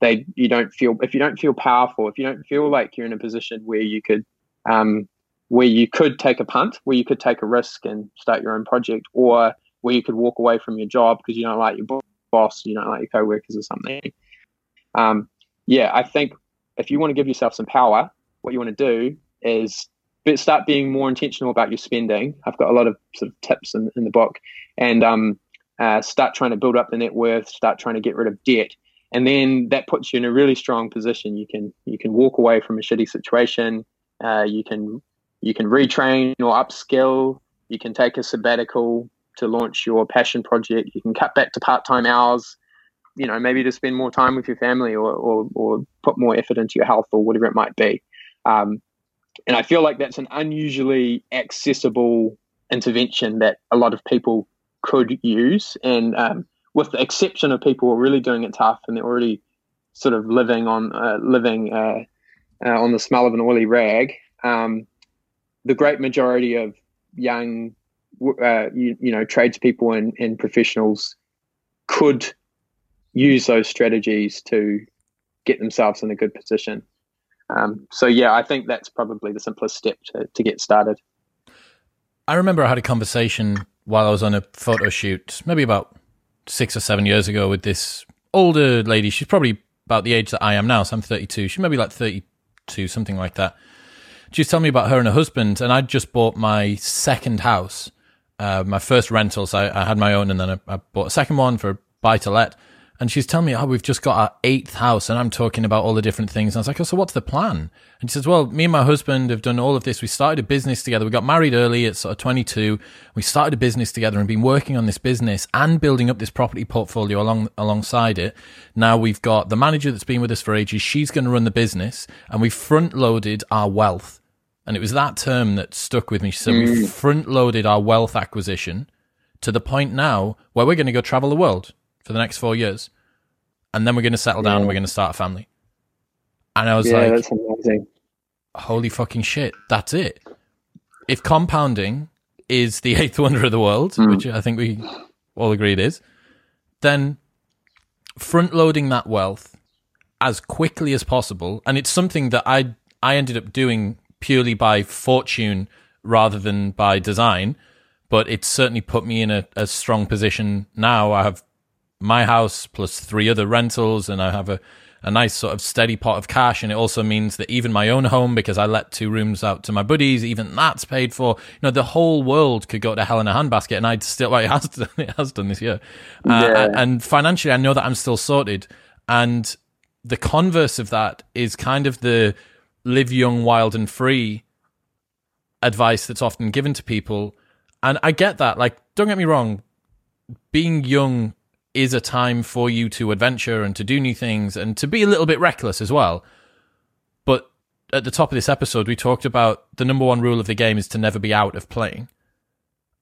they you don't feel if you don't feel powerful, if you don't feel like you're in a position where you could um, where you could take a punt, where you could take a risk and start your own project, or where you could walk away from your job because you don't like your boss, you don't like your coworkers or something. Um, yeah, I think if you want to give yourself some power, what you want to do is start being more intentional about your spending. I've got a lot of sort of tips in, in the book, and um, uh, start trying to build up the net worth, start trying to get rid of debt, and then that puts you in a really strong position. You can you can walk away from a shitty situation. Uh, you can you can retrain or upskill. You can take a sabbatical to launch your passion project. You can cut back to part time hours. You know, maybe to spend more time with your family or, or, or put more effort into your health or whatever it might be. Um, and I feel like that's an unusually accessible intervention that a lot of people could use. And um, with the exception of people who are really doing it tough and they're already sort of living on uh, living uh, uh, on the smell of an oily rag, um, the great majority of young, uh, you, you, know, tradespeople and, and professionals could use those strategies to get themselves in a good position. Um, so yeah, I think that's probably the simplest step to, to get started. I remember I had a conversation while I was on a photo shoot, maybe about six or seven years ago, with this older lady. She's probably about the age that I am now, so I'm 32. She may be like 32, something like that. She was telling me about her and her husband, and I'd just bought my second house, uh, my first rental. So I, I, had my own, and then I, I bought a second one for buy to let. And she's telling me, oh, we've just got our eighth house. And I'm talking about all the different things. And I was like, oh, so what's the plan? And she says, well, me and my husband have done all of this. We started a business together. We got married early at sort of 22. We started a business together and been working on this business and building up this property portfolio along, alongside it. Now we've got the manager that's been with us for ages. She's going to run the business and we front loaded our wealth. And it was that term that stuck with me. She said, mm. we front loaded our wealth acquisition to the point now where we're going to go travel the world for the next four years, and then we're going to settle down yeah. and we're going to start a family. And I was yeah, like, that's amazing. holy fucking shit, that's it. If compounding is the [laughs] eighth wonder of the world, mm. which I think we all agree it is, then front loading that wealth as quickly as possible, and it's something that I I ended up doing purely by fortune rather than by design, but it's certainly put me in a, a strong position now. I have my house plus three other rentals, and I have a, a nice sort of steady pot of cash. And it also means that even my own home, because I let two rooms out to my buddies, even that's paid for. You know, the whole world could go to hell in a handbasket, and I'd still, well, it has [laughs] done, it has done this year. Uh, yeah. and financially, I know that I'm still sorted. And the converse of that is kind of the live young, wild, and free advice that's often given to people. And I get that. Like, don't get me wrong, being young is a time for you to adventure and to do new things and to be a little bit reckless as well. But at the top of this episode, we talked about the number one rule of the game is to never be out of playing.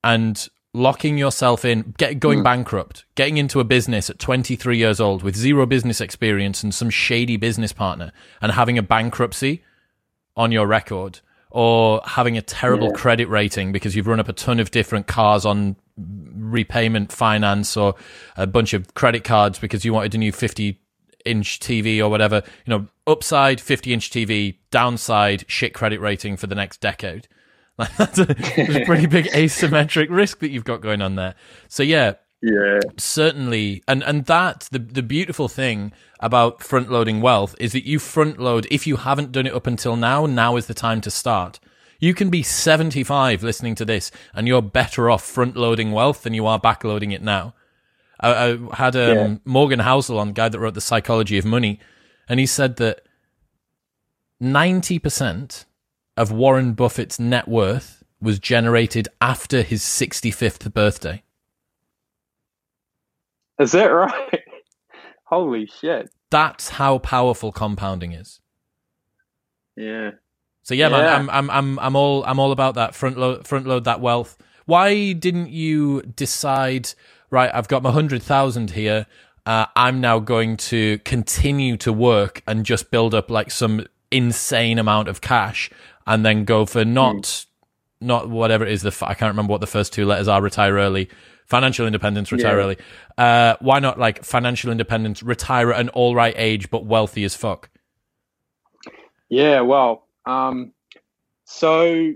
And locking yourself in, get, going mm. bankrupt, getting into a business at 23 years old with zero business experience and some shady business partner and having a bankruptcy on your record or having a terrible yeah. credit rating because you've run up a ton of different cars on repayment finance or a bunch of credit cards because you wanted a new 50 inch TV or whatever, you know, upside 50 inch TV, downside shit credit rating for the next decade. Like that's [laughs] a, that's a pretty big [laughs] asymmetric risk that you've got going on there. So yeah, yeah, certainly, and and that the the beautiful thing about front loading wealth is that you front load if you haven't done it up until now. Now is the time to start. You can be 75 listening to this and you're better off front loading wealth than you are back loading it now. I, I had um, yeah. Morgan Housel on, guy that wrote The Psychology of Money, and he said that 90% of Warren Buffett's net worth was generated after his 65th birthday. Is that [laughs] right? Holy shit. That's how powerful compounding is. Yeah. So yeah, yeah, man, I'm I'm I'm I'm all I'm all about that front load front load that wealth. Why didn't you decide? Right, I've got my hundred thousand here. Uh, I'm now going to continue to work and just build up like some insane amount of cash, and then go for not mm. not whatever it is. The I can't remember what the first two letters are. Retire early, financial independence, retire yeah. early. Uh, why not like financial independence, retire at an all right age, but wealthy as fuck? Yeah, well, um, so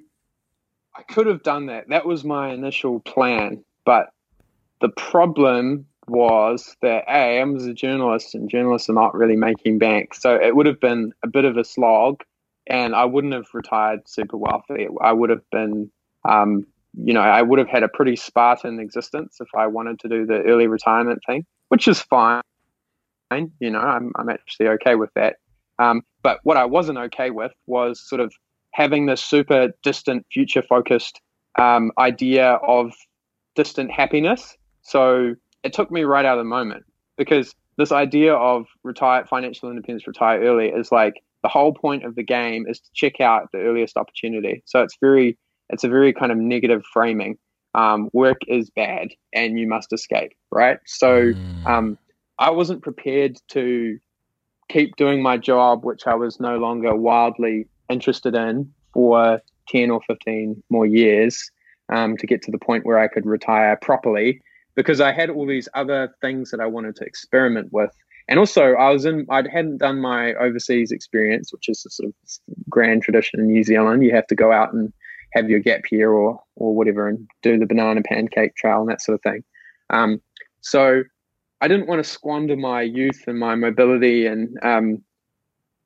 I could have done that. That was my initial plan. But the problem was that A, I was a journalist and journalists are not really making bank. So it would have been a bit of a slog and I wouldn't have retired super wealthy. I would have been, um, you know, I would have had a pretty Spartan existence if I wanted to do the early retirement thing, which is fine. You know, I'm, I'm actually okay with that. Um, but what I wasn't okay with was sort of having this super distant, future focused um, idea of distant happiness. So it took me right out of the moment because this idea of retire financial independence, retire early is like the whole point of the game is to check out the earliest opportunity. So it's very, it's a very kind of negative framing. Um, work is bad and you must escape, right? So mm. um, I wasn't prepared to keep doing my job, which I was no longer wildly interested in for 10 or 15 more years um, to get to the point where I could retire properly because I had all these other things that I wanted to experiment with. And also, I was in, I hadn't done my overseas experience, which is a sort of grand tradition in New Zealand. You have to go out and have your gap year or, or whatever and do the banana pancake trail and that sort of thing. Um, so I didn't want to squander my youth and my mobility and um,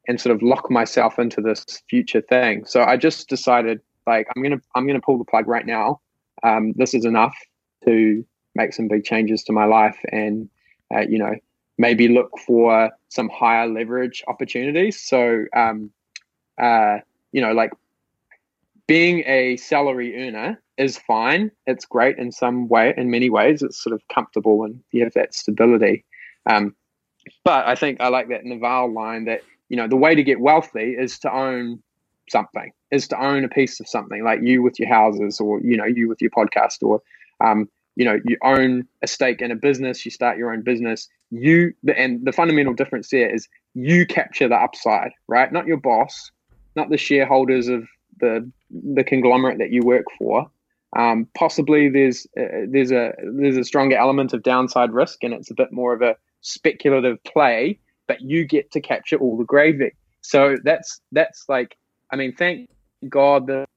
and sort of lock myself into this future thing. So I just decided like I'm gonna I'm gonna pull the plug right now. Um, this is enough to make some big changes to my life and uh, you know maybe look for some higher leverage opportunities. So um, uh, you know like being a salary earner is fine. It's great in some way, in many ways. It's sort of comfortable and you have that stability. Um, but I think I like that Naval line that you know the way to get wealthy is to own something is to own a piece of something like you with your houses or you know you with your podcast or um, you know you own a stake in a business you start your own business you and the fundamental difference there is you capture the upside right not your boss not the shareholders of the the conglomerate that you work for um, possibly there's uh, there's a there's a stronger element of downside risk and it's a bit more of a speculative play but you get to capture all the gravy. So that's that's like, I mean, thank God that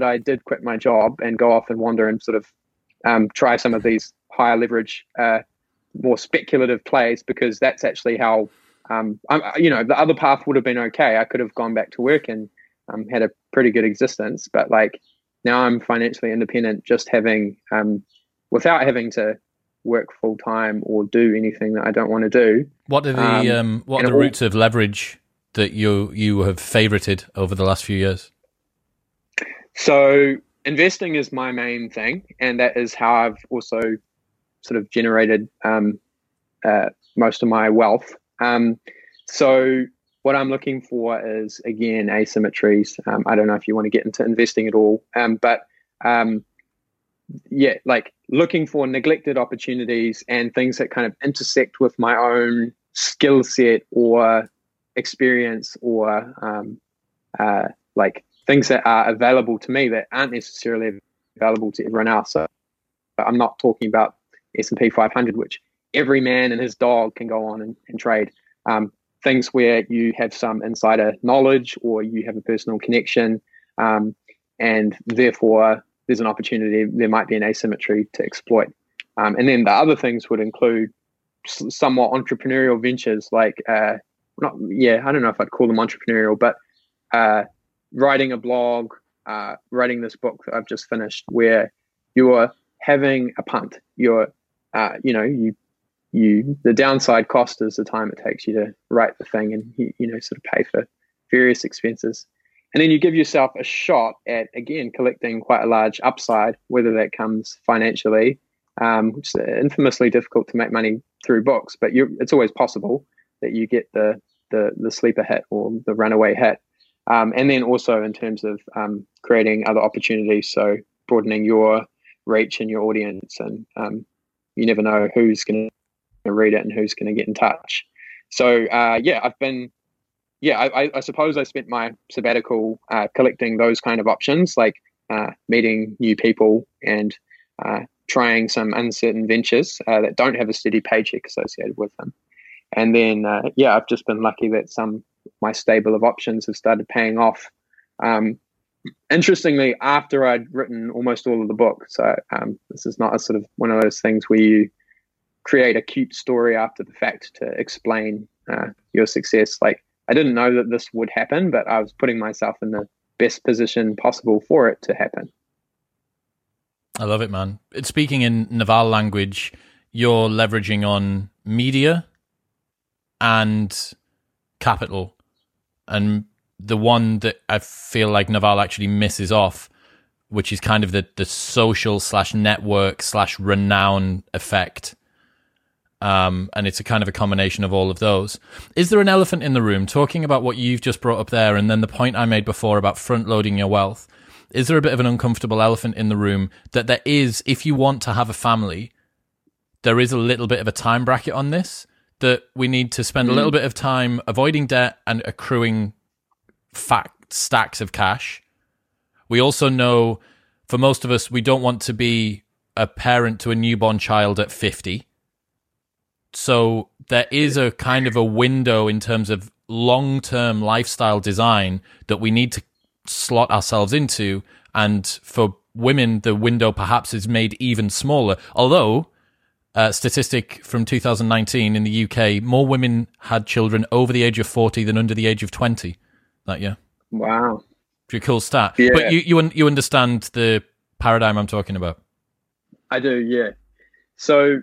I did quit my job and go off and wander and sort of um, try some of these higher leverage, uh, more speculative plays because that's actually how, um, you know, the other path would have been okay. I could have gone back to work and um, had a pretty good existence, but like now I'm financially independent, just having um, without having to work full time or do anything that I don't want to do. What are the um, um, what are the routes of leverage that you you have favorited over the last few years? So investing is my main thing, and that is how I've also sort of generated um, uh, most of my wealth. Um, so what I'm looking for is again asymmetries. Um, I don't know if you want to get into investing at all, um, but um, yeah, like looking for neglected opportunities and things that kind of intersect with my own skill set or experience or um, uh, like things that are available to me that aren't necessarily available to everyone else. So I'm not talking about S&P 500, which every man and his dog can go on and, and trade. Um, things where you have some insider knowledge or you have a personal connection um, and therefore there's an opportunity, there might be an asymmetry to exploit. Um, and then the other things would include somewhat entrepreneurial ventures like, uh, not, yeah, I don't know if I'd call them entrepreneurial, but uh, writing a blog, uh, writing this book that I've just finished, where you're having a punt. You're, uh, you know, you, you, the downside cost is the time it takes you to write the thing and, you, you know, sort of pay for various expenses. And then you give yourself a shot at, again, collecting quite a large upside, whether that comes financially, um, which is infamously difficult to make money through books, but it's always possible that you get the, the, the sleeper hit or the runaway hit. Um, and then also in terms of um, creating other opportunities, so broadening your reach and your audience, and um, you never know who's going to read it and who's going to get in touch. So uh, yeah, I've been yeah, I, I, suppose I spent my sabbatical uh, collecting those kind of options, like uh, meeting new people and uh, trying some uncertain ventures uh, that don't have a steady paycheck associated with them. And then, uh, yeah, I've just been lucky that some my stable of options have started paying off. Um, interestingly, after I'd written almost all of the book, so um, this is not a sort of one of those things where you create a cute story after the fact to explain uh, your success. Like I didn't know that this would happen, but I was putting myself in the best position possible for it to happen. I love it, man. Speaking in Naval language, you're leveraging on media and capital. And the one that I feel like Naval actually misses off, which is kind of the the social slash network slash renown effect. Um, and it's a kind of a combination of all of those. Is there an elephant in the room talking about what you've just brought up there, and then the point I made before about front loading your wealth? Is there a bit of an uncomfortable elephant in the room that there is if you want to have a family? There is a little bit of a time bracket on this that we need to spend mm. a little bit of time avoiding debt and accruing fat stacks of cash. We also know for most of us, we don't want to be a parent to a newborn child at 50. So there is a kind of a window in terms of long term lifestyle design that we need to slot ourselves into. And for women, the window perhaps is made even smaller. Although, uh, statistic from 2019 in the UK, more women had children over the age of 40 than under the age of 20 that year. Wow. Pretty cool stat. Yeah. But you, you, you understand the paradigm I'm talking about? I do, yeah. So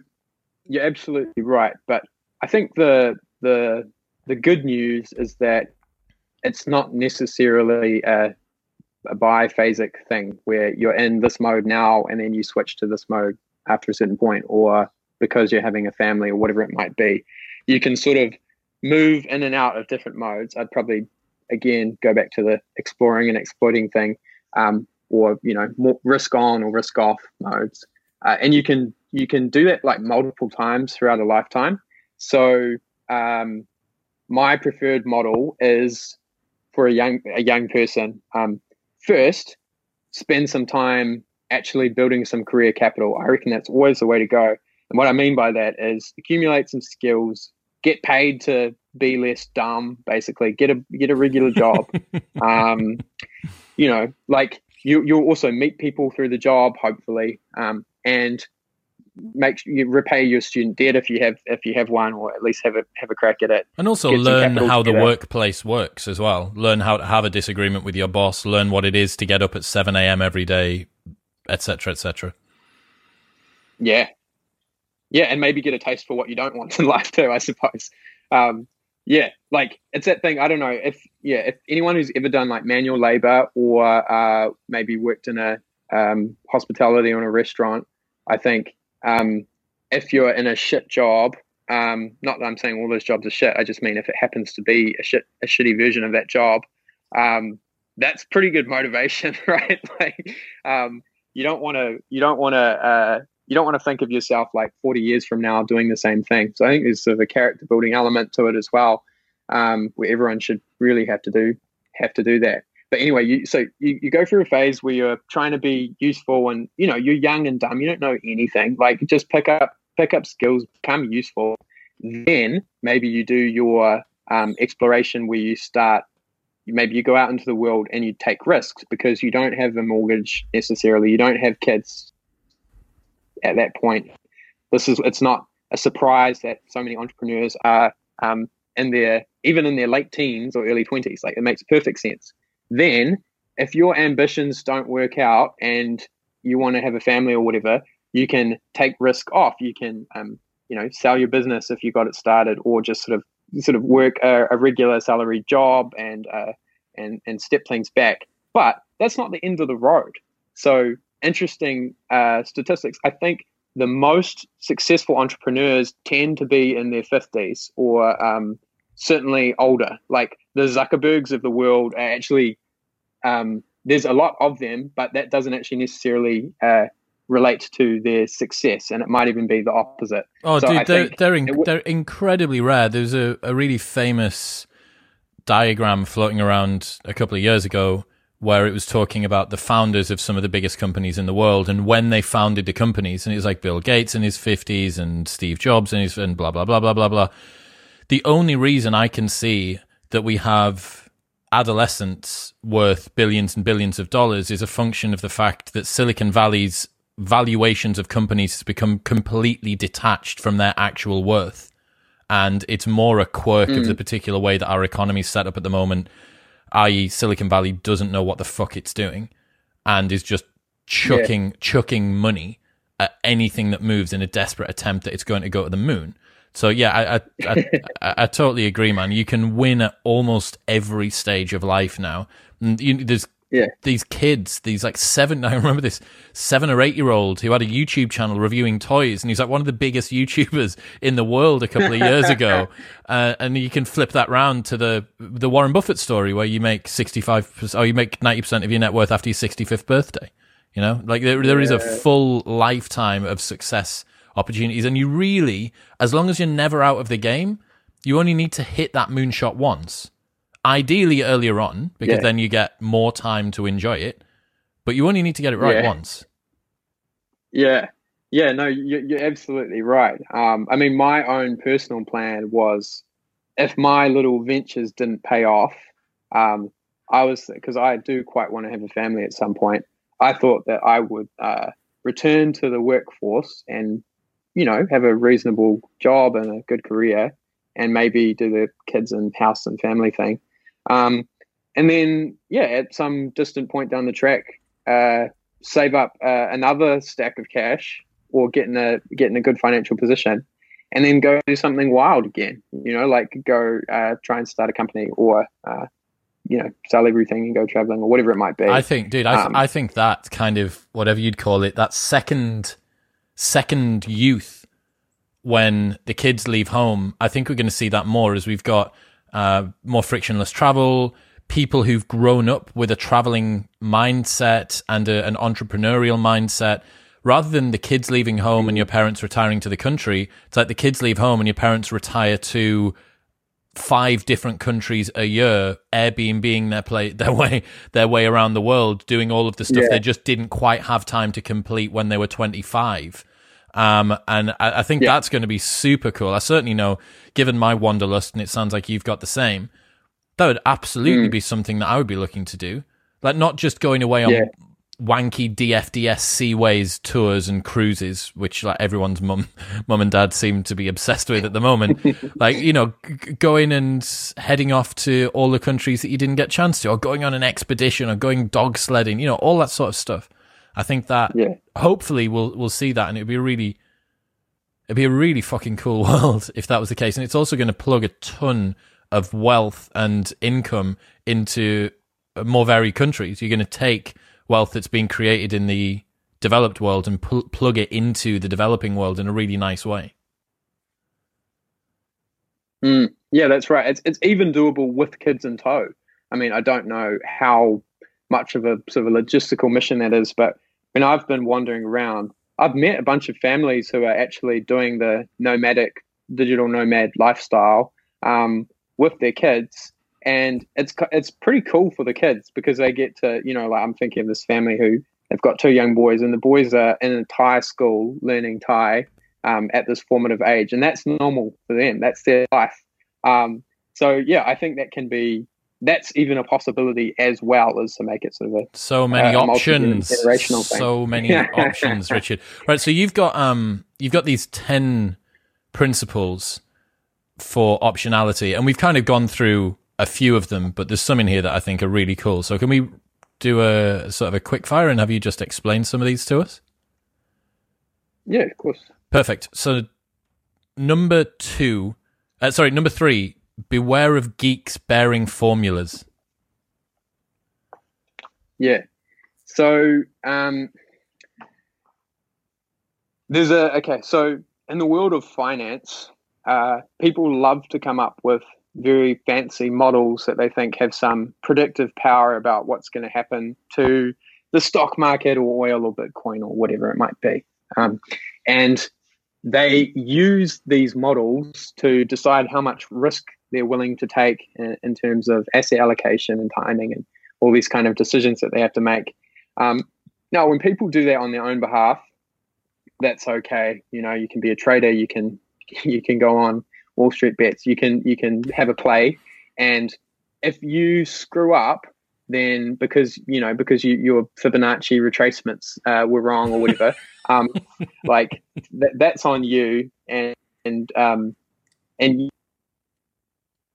you're absolutely right. But I think the, the, the good news is that it's not necessarily a, a biphasic thing where you're in this mode now and then you switch to this mode after a certain point or because you're having a family or whatever it might be. You can sort of move in and out of different modes. I'd probably again go back to the exploring and exploiting thing, um, or you know more risk on or risk off modes, uh, and you can you can do that like multiple times throughout a lifetime. So um, my preferred model is for a young a young person. Um, first, spend some time actually building some career capital. I reckon that's always the way to go. And what I mean by that is accumulate some skills, get paid to be less dumb. Basically, get a get a regular job. [laughs] um, you know, like you you'll also meet people through the job, hopefully, um, and make you repay your student debt if you have if you have one, or at least have a have a crack at it. And also learn how the workplace works as well. Learn how to have a disagreement with your boss. Learn what it is to get up at seven a.m. every day, etc., etc. Yeah, yeah, and maybe get a taste for what you don't want in [laughs] life too. I suppose. Um, yeah, like it's that thing. I don't know if yeah, if anyone who's ever done like manual labor or uh, maybe worked in a um, hospitality or in a restaurant, I think um, if you're in a shit job, um, not that I'm saying all those jobs are shit. I just mean if it happens to be a shit a shitty version of that job, um, that's pretty good motivation, [laughs] right? like um, you don't want to you don't want to uh, you don't want to think of yourself like 40 years from now doing the same thing. So I think there's sort of a character building element to it as well, um, where everyone should really have to do have to do that. But anyway, you, so you, you go through a phase where you're trying to be useful, and you know you're young and dumb. You don't know anything. Like just pick up pick up skills, become useful. Then maybe you do your um, exploration where you start maybe you go out into the world and you take risks because you don't have a mortgage necessarily you don't have kids at that point. This is it's not a surprise that so many entrepreneurs are um, in their even in their late teens or early twenties. Like it makes perfect sense. Then, if your ambitions don't work out and you want to have a family or whatever, you can take risk off. You can um, you know sell your business if you got it started, or just sort of sort of work a, a regular salary job and uh, and and step things back. But that's not the end of the road. So interesting uh, statistics. I think the most successful entrepreneurs tend to be in their 50s or um, certainly older. Like the Zuckerbergs of the world are actually, um, there's a lot of them, but that doesn't actually necessarily uh, relate to their success. And it might even be the opposite. Oh, so dude, they're, they're, in, w- they're incredibly rare. There's a, a really famous diagram floating around a couple of years ago where it was talking about the founders of some of the biggest companies in the world and when they founded the companies. And it was like Bill Gates in his 50s and Steve Jobs and his, and blah, blah, blah, blah, blah, blah. The only reason I can see that we have adolescents worth billions and billions of dollars is a function of the fact that Silicon Valley's valuations of companies has become completely detached from their actual worth. And it's more a quirk mm. of the particular way that our economy is set up at the moment i.e., Silicon Valley doesn't know what the fuck it's doing and is just chucking yeah. chucking money at anything that moves in a desperate attempt that it's going to go to the moon. So yeah, I I, I, I, I totally agree, man. You can win at almost every stage of life now. And you, there's yeah. these kids, these like seven, [laughs] I remember this seven or eight year old who had a YouTube channel reviewing toys, and he's like one of the biggest YouTubers in the world a couple of years ago. [laughs] Uh, and you can flip that round to the the Warren Buffett story where you make 65%, or you make 90% of your net worth after your 65th birthday. You know, like there, there is a full lifetime of success opportunities. And you really, as long as you're never out of the game, you only need to hit that moonshot once ideally earlier on because yeah. then you get more time to enjoy it. But you only need to get it right yeah. once. Yeah, yeah, no, you're absolutely right. Um, I mean, my own personal plan was if my little ventures didn't pay off, um, I was because I do quite want to have a family at some point. I thought that I would uh, return to the workforce and you know have a reasonable job and a good career, and maybe do the kids and house and family thing. Um, and then, yeah, at some distant point down the track, uh, save up uh, another stack of cash or get in a get in a good financial position, and then go do something wild again. You know, like go uh, try and start a company or uh, you know sell everything and go traveling or whatever it might be. I think, dude, I, th- um, I think that kind of whatever you'd call it, that second second youth when the kids leave home. I think we're going to see that more as we've got uh, more frictionless travel, people who've grown up with a traveling mindset and a, an entrepreneurial mindset. Rather than the kids leaving home and your parents retiring to the country, it's like the kids leave home and your parents retire to five different countries a year, Airbnb their play [laughs] their way their way around the world, doing all of the stuff yeah. they just didn't quite have time to complete when they were twenty five. Um, and I, I think yeah. that's going to be super cool. I certainly know, given my wanderlust, and it sounds like you've got the same, that would absolutely mm. be something that I would be looking to do. Like, not just going away on yeah. wanky DFDS seaways tours and cruises, which like everyone's mum, [laughs] mum and dad seem to be obsessed with at the moment. [laughs] like, you know, g- going and heading off to all the countries that you didn't get a chance to, or going on an expedition, or going dog sledding, you know, all that sort of stuff. I think that yeah. hopefully we'll we'll see that, and it'd be a really it'd be a really fucking cool [laughs] world if that was the case. And it's also going to plug a ton of wealth and income into more varied countries. You're going to take wealth that's being created in the developed world and pl- plug it into the developing world in a really nice way. Mm, yeah, that's right. It's it's even doable with kids in tow. I mean, I don't know how much of a sort of a logistical mission that is, but when I've been wandering around, I've met a bunch of families who are actually doing the nomadic digital nomad lifestyle um, with their kids, and it's it's pretty cool for the kids because they get to you know like I'm thinking of this family who they've got two young boys, and the boys are in a Thai school learning Thai um, at this formative age, and that's normal for them. That's their life. Um, so yeah, I think that can be that's even a possibility as well as to make it sort of a so many uh, options. so many [laughs] options richard. Right so you've got um you've got these 10 principles for optionality and we've kind of gone through a few of them but there's some in here that i think are really cool. So can we do a sort of a quick fire and have you just explained some of these to us? Yeah of course. Perfect. So number two uh, sorry number three beware of geeks bearing formulas. Yeah. So um, there's a okay. So in the world of finance, uh, people love to come up with very fancy models that they think have some predictive power about what's going to happen to the stock market or oil or Bitcoin or whatever it might be. Um, and they use these models to decide how much risk they're willing to take in, in, terms of asset allocation and timing and all these kind of decisions that they have to make. Um, now, when people do that on their own behalf, that's okay. You know, you can be a trader. You can [laughs] you can go on Wall Street bets. You can you can have a play, and if you screw up, then because you know because you, your Fibonacci retracements uh, were wrong or whatever, um, [laughs] like th- that's on you, and and um, and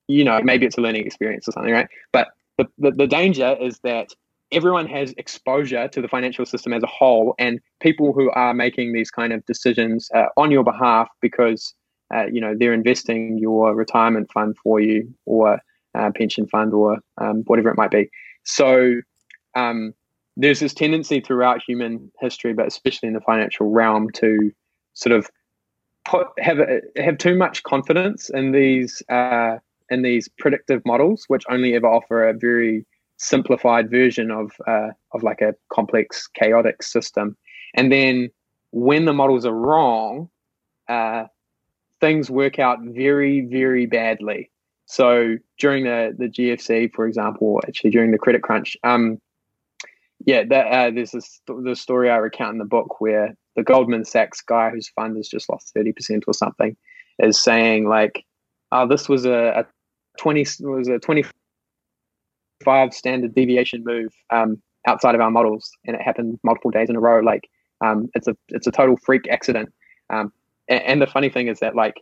you know, maybe it's a learning experience or something, right? But the, the, the danger is that everyone has exposure to the financial system as a whole, and people who are making these kind of decisions uh, on your behalf because uh, you know, they're investing your retirement fund for you or uh, pension fund or um, whatever it might be. So um, there's this tendency throughout human history, but especially in the financial realm, to sort of put, have have too much confidence in these uh, in these predictive models, which only ever offer a very simplified version of uh, of like a complex, chaotic system. And then when the models are wrong, uh, things work out very, very badly. So during the the GFC, for example, actually during the credit crunch, um, yeah, that, uh, there's this the story I recount in the book where the Goldman Sachs guy whose fund has just lost thirty percent or something is saying like, "Oh, this was a, a twenty was a twenty five standard deviation move um, outside of our models, and it happened multiple days in a row. Like, um, it's a it's a total freak accident. Um, and, and the funny thing is that like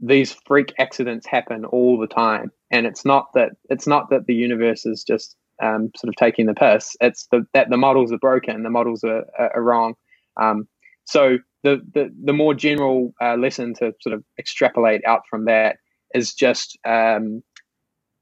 these freak accidents happen all the time and it's not that it's not that the universe is just um, sort of taking the piss it's the, that the models are broken the models are, are, are wrong um, so the, the the more general uh, lesson to sort of extrapolate out from that is just um,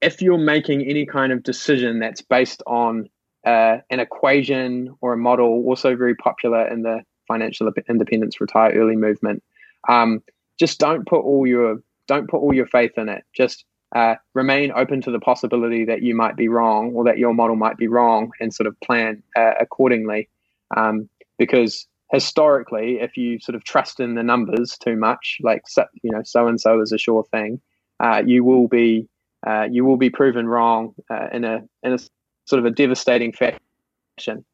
if you're making any kind of decision that's based on uh, an equation or a model also very popular in the financial independence retire early movement um, just don't put all your don't put all your faith in it. Just uh, remain open to the possibility that you might be wrong or that your model might be wrong, and sort of plan uh, accordingly. Um, because historically, if you sort of trust in the numbers too much, like you know, so and so is a sure thing, uh, you will be uh, you will be proven wrong uh, in a in a sort of a devastating fashion.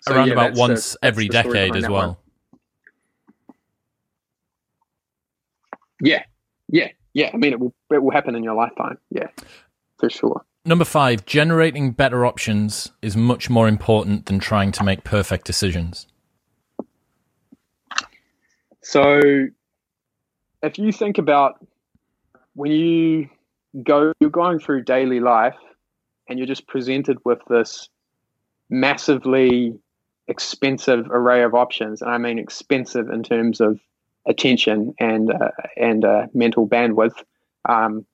So, Around yeah, about once the, every decade as well. One. Yeah, yeah, yeah. I mean, it will it will happen in your lifetime. Yeah, for sure. Number five, generating better options is much more important than trying to make perfect decisions. So, if you think about when you go, you're going through daily life and you're just presented with this massively expensive array of options. And I mean expensive in terms of attention and uh, and uh, mental bandwidth, um,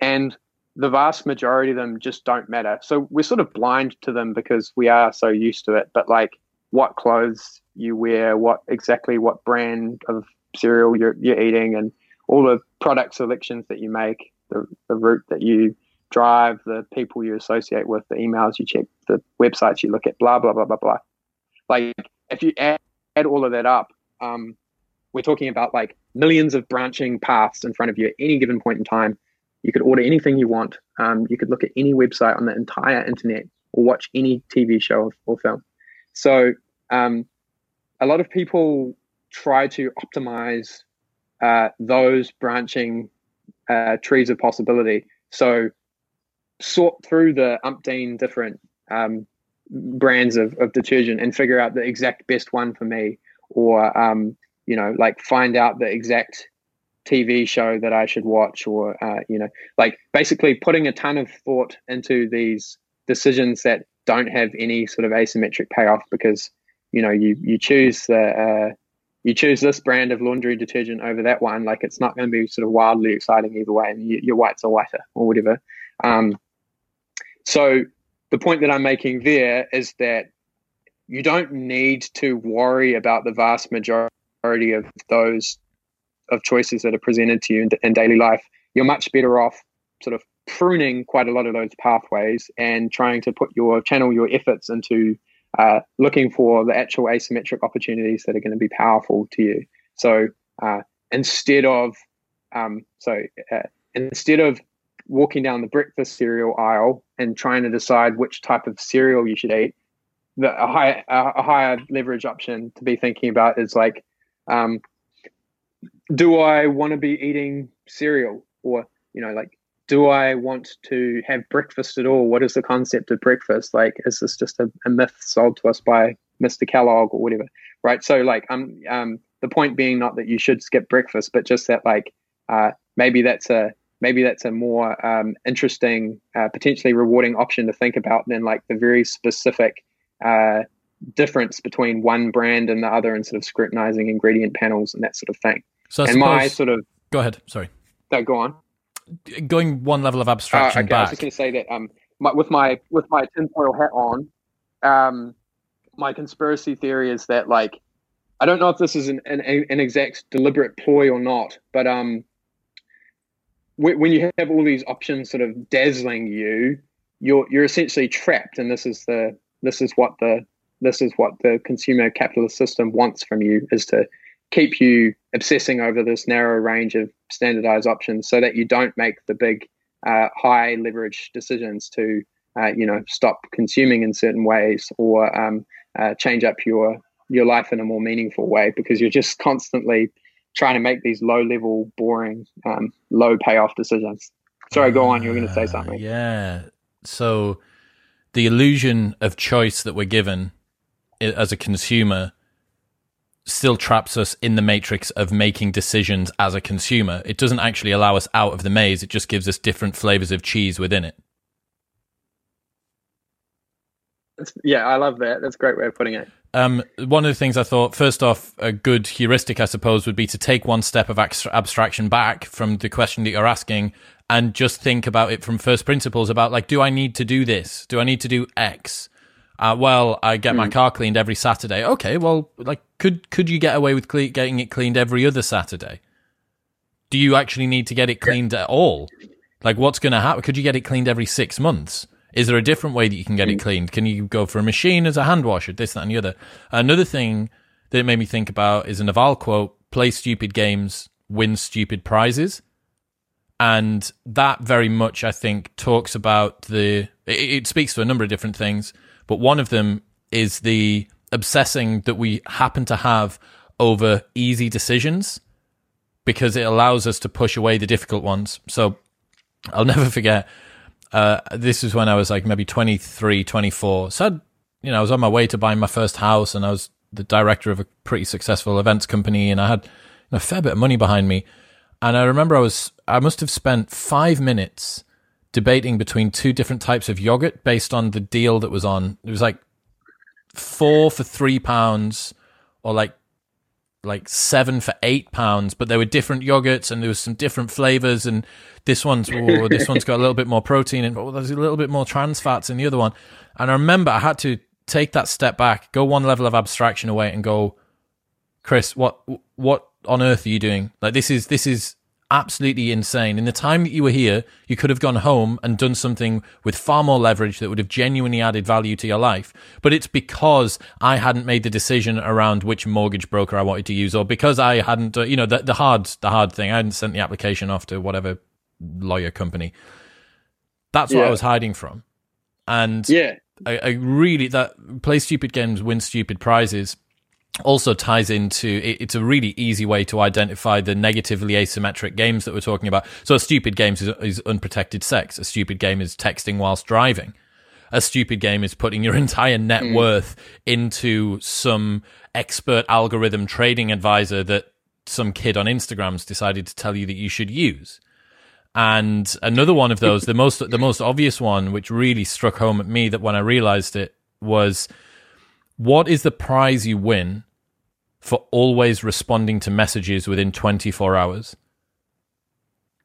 and the vast majority of them just don't matter. So we're sort of blind to them because we are so used to it. But like what clothes you wear, what exactly what brand of cereal you're you're eating, and all the product selections that you make, the, the route that you drive, the people you associate with, the emails you check, the websites you look at, blah blah blah blah blah. Like if you add, add all of that up, um, we're talking about like millions of branching paths in front of you at any given point in time. You could order anything you want. Um, you could look at any website on the entire internet or watch any TV show or film. So um, a lot of people try to optimize uh, those branching uh, trees of possibility. So sort through the umpteen different um, brands of, of detergent and figure out the exact best one for me or um, you know, like find out the exact TV show that I should watch, or uh, you know, like basically putting a ton of thought into these decisions that don't have any sort of asymmetric payoff because you know you you choose the uh, you choose this brand of laundry detergent over that one, like it's not going to be sort of wildly exciting either way, and you, your whites are whiter or whatever. Um, so the point that I'm making there is that you don't need to worry about the vast majority majority of those of choices that are presented to you in, in daily life, you're much better off sort of pruning quite a lot of those pathways and trying to put your channel your efforts into uh, looking for the actual asymmetric opportunities that are going to be powerful to you. So uh, instead of um, so uh, instead of walking down the breakfast cereal aisle and trying to decide which type of cereal you should eat, the a high a higher leverage option to be thinking about is like um, do I want to be eating cereal or, you know, like, do I want to have breakfast at all? What is the concept of breakfast? Like, is this just a, a myth sold to us by Mr. Kellogg or whatever? Right. So, like, um, um, the point being not that you should skip breakfast, but just that, like, uh, maybe that's a maybe that's a more um, interesting, uh, potentially rewarding option to think about than like the very specific uh, difference between one brand and the other and sort of scrutinizing ingredient panels and that sort of thing. So I and suppose, my sort of Go ahead. Sorry. No, go on. Going one level of abstraction uh, okay, back. I was just going to say that um, my, with my with my tinfoil hat on, um, my conspiracy theory is that like I don't know if this is an, an, an exact deliberate ploy or not, but um, when you have all these options sort of dazzling you, you're you're essentially trapped, and this is the this is what the this is what the consumer capitalist system wants from you is to keep you obsessing over this narrow range of standardized options so that you don't make the big uh, high leverage decisions to uh, you know stop consuming in certain ways or um, uh, change up your your life in a more meaningful way because you're just constantly trying to make these low level boring um, low payoff decisions. Sorry go on. You were going to say something. yeah. So the illusion of choice that we're given as a consumer still traps us in the matrix of making decisions as a consumer. It doesn't actually allow us out of the maze. It just gives us different flavors of cheese within it. yeah, I love that. That's a great way of putting it. Um, one of the things I thought, first off, a good heuristic, I suppose, would be to take one step of abstraction back from the question that you're asking and just think about it from first principles about, like, do I need to do this? Do I need to do X? Uh, well, I get mm. my hmm. car cleaned every Saturday. Okay, well, like, could could you get away with cle- getting it cleaned every other Saturday? Do you actually need to get it cleaned at all? Like, what's going to happen? Could you get it cleaned every six months? Is there a different way that you can get it mm. cleaned? Can you go for a machine as a hand washer? This, that, and the other. Another thing that it made me think about is a Naval quote: "Play stupid games, win stupid prizes." And that very much, I think, talks about the. It, it speaks to a number of different things but one of them is the obsessing that we happen to have over easy decisions because it allows us to push away the difficult ones. So I'll [laughs] never forget. Uh, this was when I was like maybe 23, 24. So, I'd, you know, I was on my way to buying my first house and I was the director of a pretty successful events company and I had a fair bit of money behind me. And I remember I was, I must have spent five minutes debating between two different types of yogurt based on the deal that was on. It was like four for three pounds, or like like seven for eight pounds. But there were different yogurts, and there was some different flavors. And this one's [laughs] oh, this one's got a little bit more protein, and oh, there's a little bit more trans fats in the other one. And I remember I had to take that step back, go one level of abstraction away, and go, Chris, what what on earth are you doing? Like this is this is absolutely insane. In the time that you were here, you could have gone home and done something with far more leverage that would have genuinely added value to your life. But it's because I hadn't made the decision around which mortgage broker I wanted to use, or because I hadn't, uh, you know, the, the hard, the hard thing. I hadn't sent the application off to whatever lawyer company. That's what yeah. I was hiding from. And yeah, I, I really that play stupid games, win stupid prizes also ties into it's a really easy way to identify the negatively asymmetric games that we're talking about. So a stupid game is, is, unprotected sex. A stupid game is texting whilst driving. A stupid game is putting your [laughs] entire net mm. worth into some expert algorithm trading advisor that some kid on Instagram's decided to tell you that you should use. And another one of those, the most the most obvious one, which really struck home at me that when I realized it was what is the prize you win for always responding to messages within 24 hours.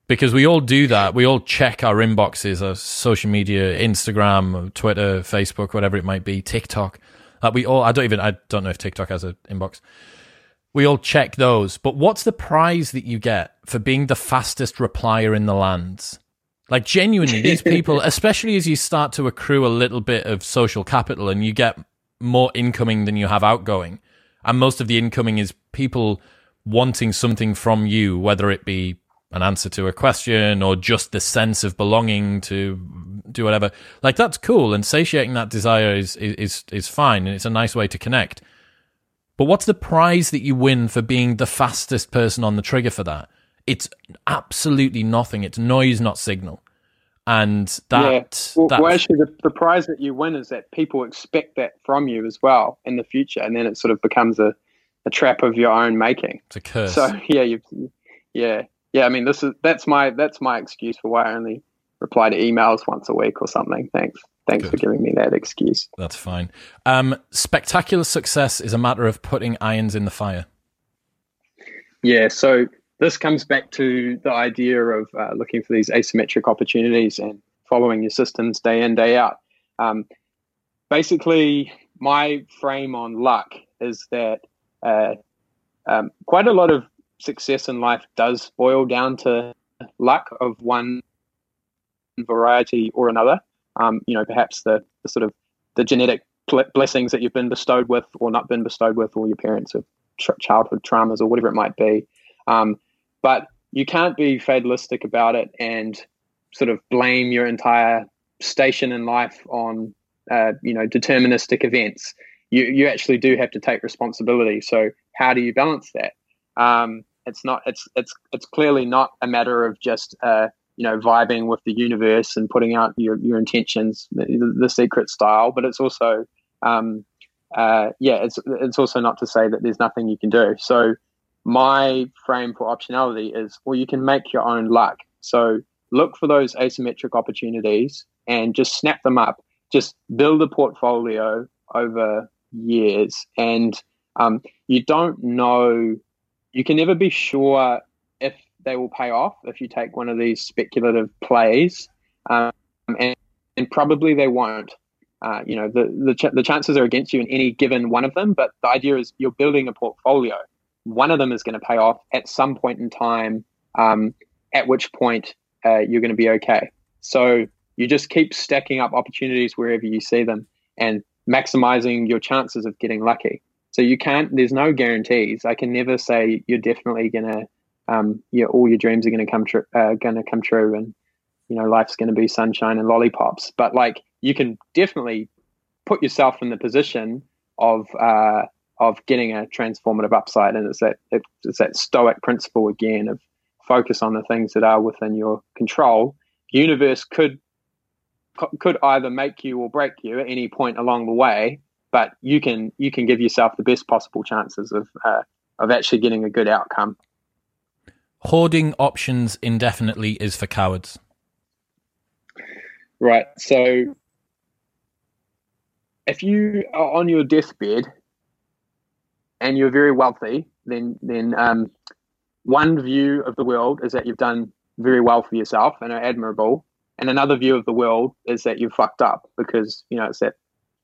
Because we all do that. We all check our inboxes, our social media, Instagram, Twitter, Facebook, whatever it might be, TikTok. Like we all, I don't even, I don't know if TikTok has an inbox. We all check those. But what's the prize that you get for being the fastest replier in the lands? Like genuinely, these [laughs] people, especially as you start to accrue a little bit of social capital and you get more incoming than you have outgoing, and most of the incoming is people wanting something from you, whether it be an answer to a question or just the sense of belonging to do whatever. Like that's cool, and satiating that desire is is is fine, and it's a nice way to connect. But what's the prize that you win for being the fastest person on the trigger for that? It's absolutely nothing. It's noise, not signal and that, yeah. well, well, actually the, the prize that you win is that people expect that from you as well in the future and then it sort of becomes a, a trap of your own making. It's a curse. So [laughs] yeah you yeah. Yeah i mean this is that's my that's my excuse for why i only reply to emails once a week or something. Thanks. Thanks Good. for giving me that excuse. That's fine. Um, spectacular success is a matter of putting irons in the fire. Yeah so this comes back to the idea of uh, looking for these asymmetric opportunities and following your systems day in, day out. Um, basically, my frame on luck is that uh, um, quite a lot of success in life does boil down to luck of one variety or another. Um, you know, perhaps the, the, sort of the genetic blessings that you've been bestowed with or not been bestowed with, or your parents have childhood traumas or whatever it might be. Um, but you can't be fatalistic about it and sort of blame your entire station in life on uh, you know deterministic events. You you actually do have to take responsibility. So how do you balance that? Um, it's not it's it's it's clearly not a matter of just uh, you know vibing with the universe and putting out your your intentions, the, the secret style. But it's also um, uh, yeah, it's it's also not to say that there's nothing you can do. So my frame for optionality is well, you can make your own luck. So look for those asymmetric opportunities and just snap them up. Just build a portfolio over years, and um, you don't know. You can never be sure if they will pay off if you take one of these speculative plays, um, and, and probably they won't. Uh, you know, the the, ch- the chances are against you in any given one of them, but the idea is you're building a portfolio. One of them is going to pay off at some point in time, um, at which point uh, you're going to be okay. So you just keep stacking up opportunities wherever you see them and maximizing your chances of getting lucky. So you can't. There's no guarantees. I can never say you're definitely going to. Um, yeah, all your dreams are going to come true. Uh, going to come true, and you know life's going to be sunshine and lollipops. But like you can definitely put yourself in the position of uh, of getting a transformative upside, and it's that it's that stoic principle again of focus on the things that are within your control. Universe could could either make you or break you at any point along the way, but you can you can give yourself the best possible chances of uh, of actually getting a good outcome. Hoarding options indefinitely is for cowards. Right. So if you are on your deathbed and you're very wealthy, then then um, one view of the world is that you've done very well for yourself and are admirable, and another view of the world is that you've fucked up because you know it's that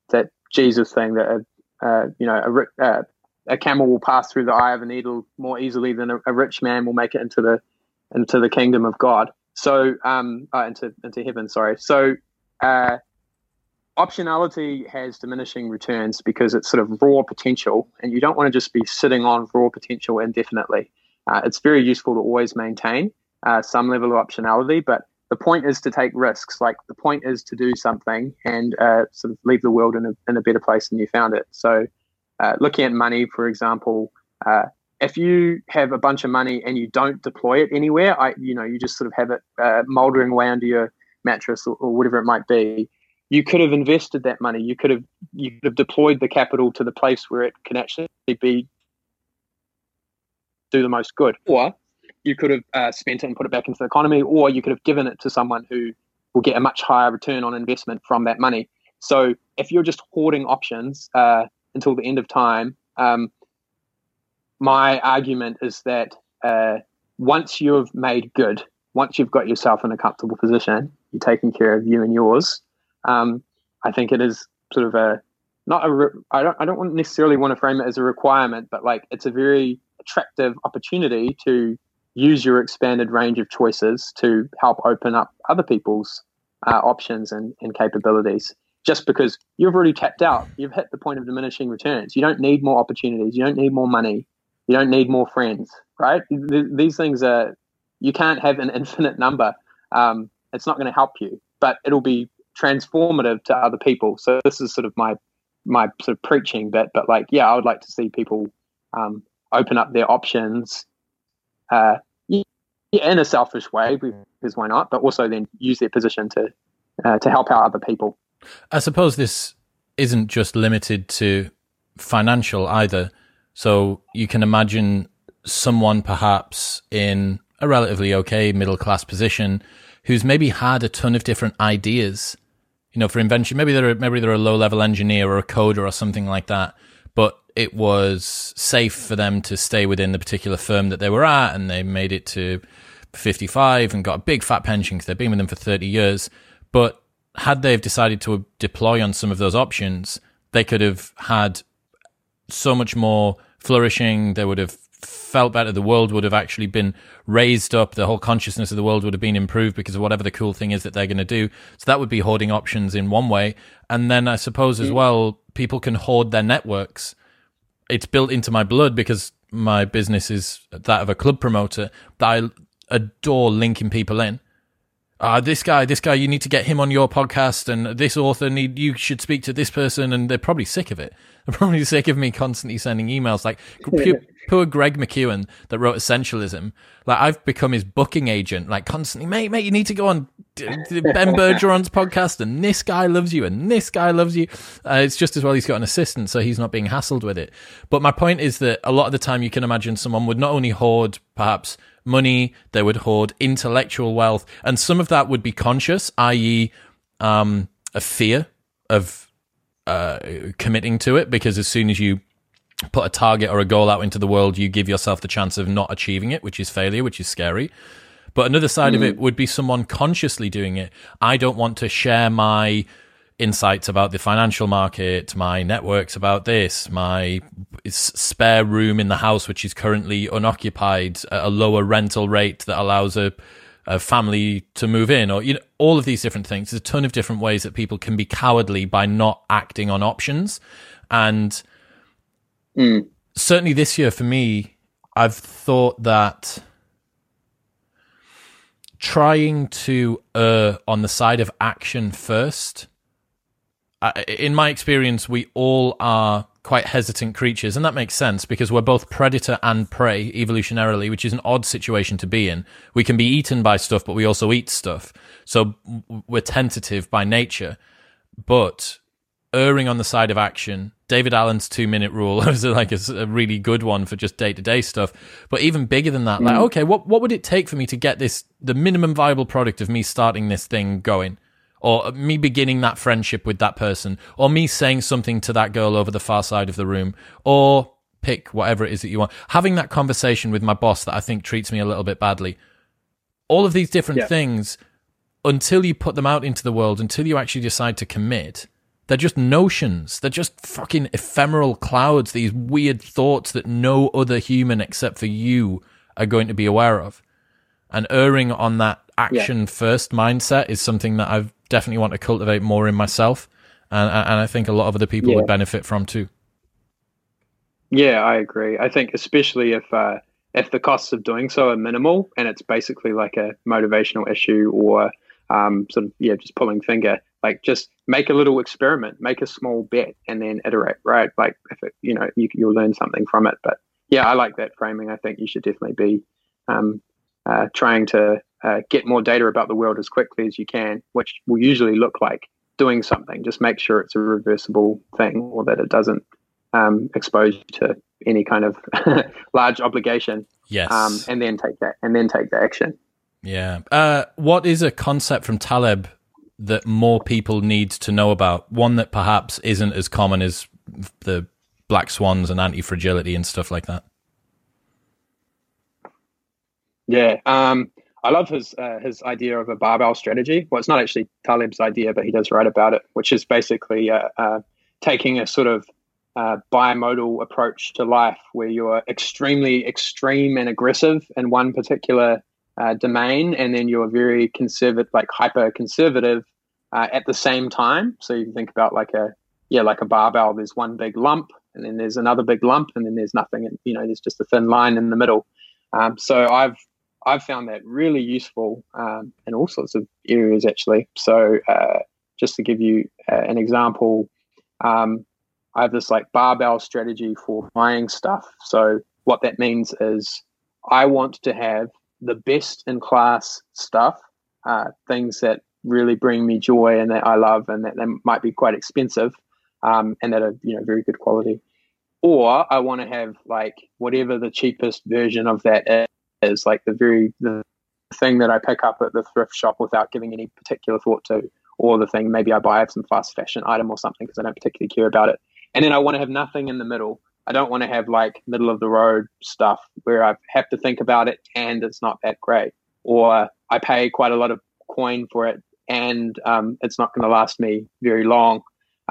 that Jesus thing that uh, you know a, uh, a camel will pass through the eye of a needle more easily than a, a rich man will make it into the into the kingdom of God. So um, uh, into into heaven. Sorry. So uh, optionality has diminishing returns because it's sort of raw potential, and you don't want to just be sitting on raw potential indefinitely. Uh, it's very useful to always maintain uh, some level of optionality, but the point is to take risks. Like the point is to do something and uh, sort of leave the world in a, in a better place than you found it. So, uh, looking at money, for example, uh, if you have a bunch of money and you don't deploy it anywhere, I, you know, you just sort of have it uh, moldering away under your mattress or, or whatever it might be you could have invested that money. You could have you could have deployed the capital to the place where it can actually be do the most good. Or you could have uh, spent it and put it back into the economy, or you could have given it to someone who will get a much higher return on investment from that money. So if you're just hoarding options uh, until the end of time, um, my argument is that uh, once you've made good, once you've got yourself in a comfortable position, you're taking care of you and yours um, I think it is sort of a not a re- I don't I don't necessarily want to frame it as a requirement, but like it's a very attractive opportunity to use your expanded range of choices to help open up other people's uh, options and, and capabilities. Just because you've already tapped out, you've hit the point of diminishing returns. You don't need more opportunities. You don't need more money. You don't need more friends, right? Th- these things are you can't have an [laughs] infinite number. Um, it's not going to help you, but it'll be transformative to other people. So this is sort of my my sort of preaching bit, but like, yeah, I would like to see people um, open up their options, uh, in a selfish way, because why not? But also then use their position to uh, to help out other people. I suppose this isn't just limited to financial either. So you can imagine someone perhaps in a relatively okay middle class position who's maybe had a ton of different ideas you know, for invention. Maybe they're maybe they're a low level engineer or a coder or something like that. But it was safe for them to stay within the particular firm that they were at, and they made it to 55 and got a big fat pension because they've been with them for 30 years. But had they have decided to deploy on some of those options, they could have had so much more flourishing. They would have felt better. The world would have actually been raised up. The whole consciousness of the world would have been improved because of whatever the cool thing is that they're going to do. So that would be hoarding options in one way. And then I suppose as well, people can hoard their networks. It's built into my blood because my business is that of a club promoter that I adore linking people in uh, this guy, this guy, you need to get him on your podcast, and this author need you should speak to this person, and they're probably sick of it. [laughs] They're probably sick of me constantly sending emails like [laughs] poor, Greg McKeown that wrote Essentialism. Like I've become his booking agent, like constantly, mate, mate, you need to go on Ben Bergeron's podcast, and this guy loves you, and this guy loves you. Uh, it's just as well he's got an assistant, so he's not being hassled with it. But my point is that a lot of the time, you can imagine someone would not only hoard perhaps money, they would hoard intellectual wealth, and some of that would be conscious, i.e., um, a fear of uh, committing to it, because as soon as you put a target or a goal out into the world, you give yourself the chance of not achieving it, which is failure, which is scary. But another side mm. of it would be someone consciously doing it. I don't want to share my insights about the financial market, my networks about this, my spare room in the house, which is currently unoccupied at a lower rental rate that allows a, a family to move in, or you know, all of these different things. There's a ton of different ways that people can be cowardly by not acting on options. And mm. certainly this year for me, I've thought that trying to err on the side of action first in my experience, we all are quite hesitant creatures, and that makes sense because we're both predator and prey evolutionarily, which is an odd situation to be in. We can be eaten by stuff, but we also eat stuff, so we're tentative by nature. But erring on the side of action, David Allen's two minute rule [laughs] is like a, a, really good one for just day to day stuff. But even bigger than that, mm. like okay, what what would it take for me to get this the minimum viable product of me starting this thing going? or me beginning that friendship with that person, or me saying something to that girl over the far side of the room, or pick whatever it is that you want. Having that conversation with my boss that I think treats me a little bit badly. All of these different yeah. things, until you put them out into the world, until you actually decide to commit, they're just notions. They're just fucking ephemeral clouds, these weird thoughts that no other human except for you are going to be aware of. And erring on that action first mindset is something that I've definitely want to cultivate more in myself, and and I think a lot of other people yeah. would benefit from too. Yeah, I agree. I think especially if uh, if the costs of doing so are minimal and it's basically like a motivational issue or um, sort of yeah, just pulling finger. Like just make a little experiment, make a small bet, and then iterate. Right? Like if it, you know you you'll learn something from it. But yeah, I like that framing. I think you should definitely be um, uh, trying to uh, get more data about the world as quickly as you can, which will usually look like doing something. Just make sure it's a reversible thing or that it doesn't um, expose you to any kind of [laughs] large obligation. Yes. Um, and then take that, and then take the action. Yeah. Uh, what is a concept from Taleb that more people need to know about? One that perhaps isn't as common as the black swans and anti fragility and stuff like that. Yeah. Um, I love his uh, his idea of a barbell strategy. Well, it's not actually Taleb's idea, but he does write about it, which is basically uh, uh, taking a sort of uh, bimodal approach to life, where you're extremely extreme and aggressive in one particular uh, domain, and then you're very conservative, like hyper conservative uh, at the same time. So you can think about like a yeah, like a barbell. There's one big lump, and then there's another big lump, and then there's nothing, and you know, there's just a thin line in the middle. Um, so I've I've found that really useful um, in all sorts of areas, actually. So, uh, just to give you uh, an example, um, I have this like barbell strategy for buying stuff. So, what that means is I want to have the best in class stuff, uh, things that really bring me joy and that I love, and that, that might be quite expensive, um, and that are you know very good quality. Or I want to have like whatever the cheapest version of that is is like the very the thing that I pick up at the thrift shop without giving any particular thought to, or the thing maybe I buy some fast fashion item or something because I don't particularly care about it. And then I want to have nothing in the middle. I don't want to have like middle of the road stuff where I have to think about it and it's not that great, or I pay quite a lot of coin for it and um, it's not going to last me very long.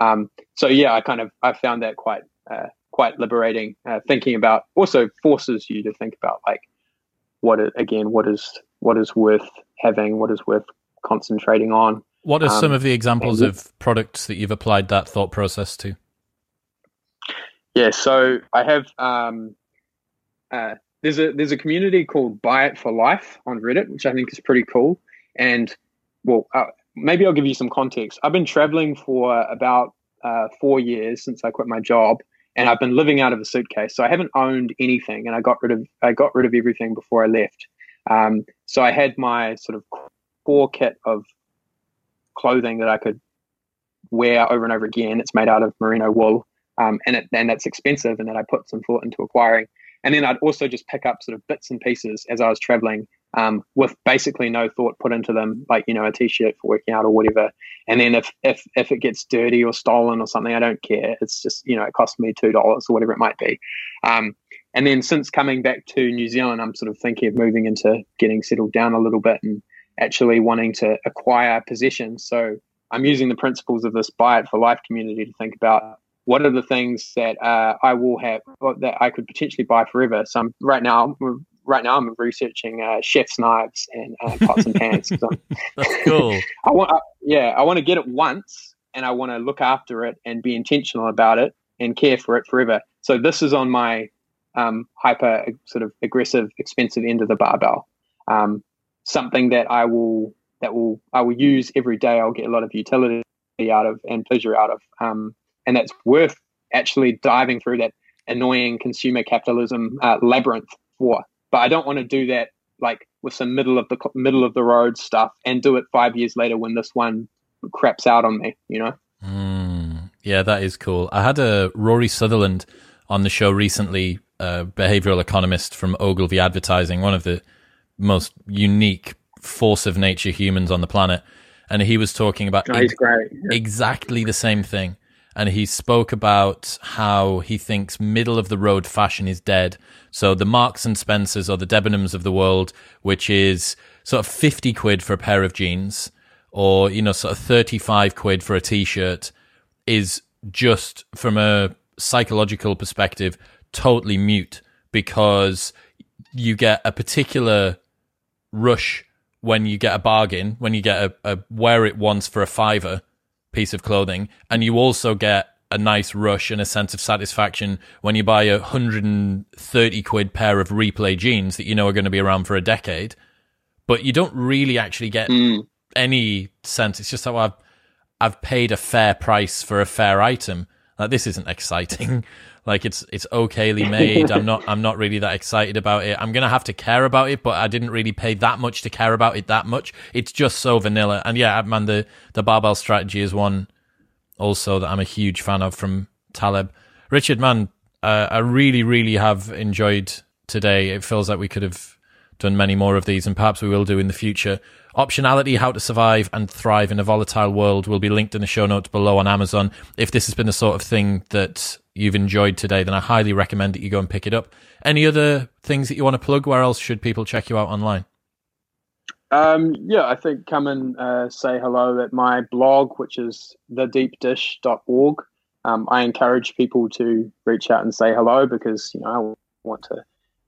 Um, so yeah, I kind of I found that quite uh, quite liberating. Uh, thinking about also forces you to think about like what is, again what is what is worth having, what is worth concentrating on. What are um, some of the examples of products that you've applied that thought process to? Yeah, so I have um, uh, there's a there's a community called Buy It for Life on Reddit, which I think is pretty cool. And well, uh, maybe I'll give you some context. I've been traveling for about uh, four years since I quit my job, and I've been living out of a suitcase. So I haven't owned anything, and I got rid of I got rid of everything before I left. Um, so I had my sort of core kit of clothing that I could wear over and over again. It's made out of merino wool, um, and it and it's expensive, and then I put some thought into acquiring. And then I'd also just pick up sort of bits and pieces as I was traveling, um, with basically no thought put into them, like you know a t-shirt for working out or whatever. And then if if if it gets dirty or stolen or something, I don't care. It's just you know it cost me two dollars or whatever it might be. Um, and then since coming back to New Zealand, I'm sort of thinking of moving into getting settled down a little bit and actually wanting to acquire possessions. So I'm using the principles of this buy it for life community to think about what are the things that uh, I will have that I could potentially buy forever. So I'm, right now, right now I'm researching uh, chef's knives and uh, pots and pans. [laughs] That's cool. [laughs] I want, uh, yeah, I want to get it once, and I want to look after it and be intentional about it and care for it forever. So this is on my um, hyper sort of aggressive, expensive end of the barbell. Um, something that I will that will I will use every day. I'll get a lot of utility out of and pleasure out of, um, and that's worth actually diving through that annoying consumer capitalism uh, labyrinth for. But I don't want to do that like with some middle of the middle of the road stuff and do it five years later when this one craps out on me. You know. Mm, yeah, that is cool. I had a Rory Sutherland on the show recently, a behavioral economist from Ogilvy Advertising, one of the most unique force of nature humans on the planet. And he was talking about oh, great. exactly the same thing. And he spoke about how he thinks middle of the road fashion is dead. So the Marks and Spencers or the Debenhams of the world, which is sort of 50 quid for a pair of jeans or, you know, sort of 35 quid for a t shirt is just from a psychological perspective totally mute because you get a particular rush when you get a bargain, when you get a, a wear it once for a fiver piece of clothing, and you also get a nice rush and a sense of satisfaction when you buy a 130 quid pair of replay jeans that you know are going to be around for a decade, but you don't really actually get mm. any sense. It's just that I've I've paid a fair price for a fair item. Like this isn't [laughs] exciting. Like it's it's okayly made. I'm not I'm not really that excited about it. I'm gonna have to care about it, but I didn't really pay that much to care about it that much. It's just so vanilla. And yeah, man, the the barbell strategy is one also that I'm a huge fan of from Taleb. Richard, man, uh, I really really have enjoyed today. It feels like we could have done many more of these, and perhaps we will do in the future. Optionality, How to Survive and Thrive in a Volatile World will be linked in the show notes below on Amazon. If this has been the sort of thing that you've enjoyed today, then I highly recommend that you go and pick it up. Any other things that you want to plug? Where else should people check you out online? Um, yeah, I think come and uh, say hello at my blog, which is thedeepdish.org. Um, I encourage people to reach out and say hello because you know I want to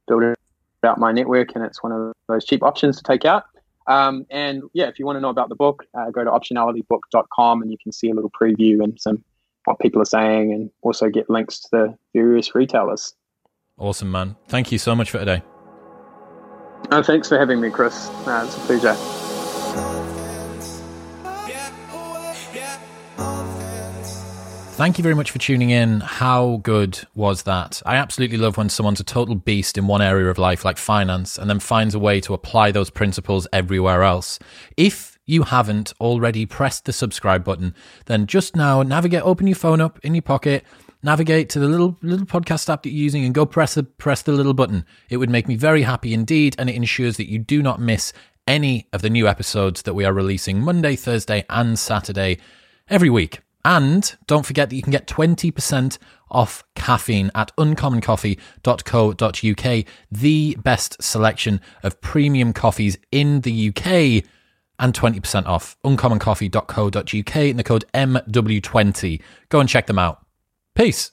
build out my network, and it's one of those cheap options to take out. Um, and yeah, if you want to know about the book, uh, go to optionalitybook.com and you can see a little preview and some what people are saying and also get links to the various retailers. Awesome, man. Thank you so much for today. Oh, thanks for having me, Chris. Uh, it's a pleasure. Thank you very much for tuning in. How good was that? I absolutely love when someone's a total beast in one area of life, like finance, and then finds a way to apply those principles everywhere else. If you haven't already pressed the subscribe button, then just now navigate, open your phone up in your pocket, navigate to the little little podcast app that you're using and go press the press the little button. It would make me very happy indeed, and it ensures that you do not miss any of the new episodes that we are releasing Monday, Thursday, and Saturday every week. And don't forget that you can get 20% off caffeine at uncommoncoffee.co.uk, the best selection of premium coffees in the UK, and 20% off uncommoncoffee.co.uk and the code MW20. Go and check them out. Peace.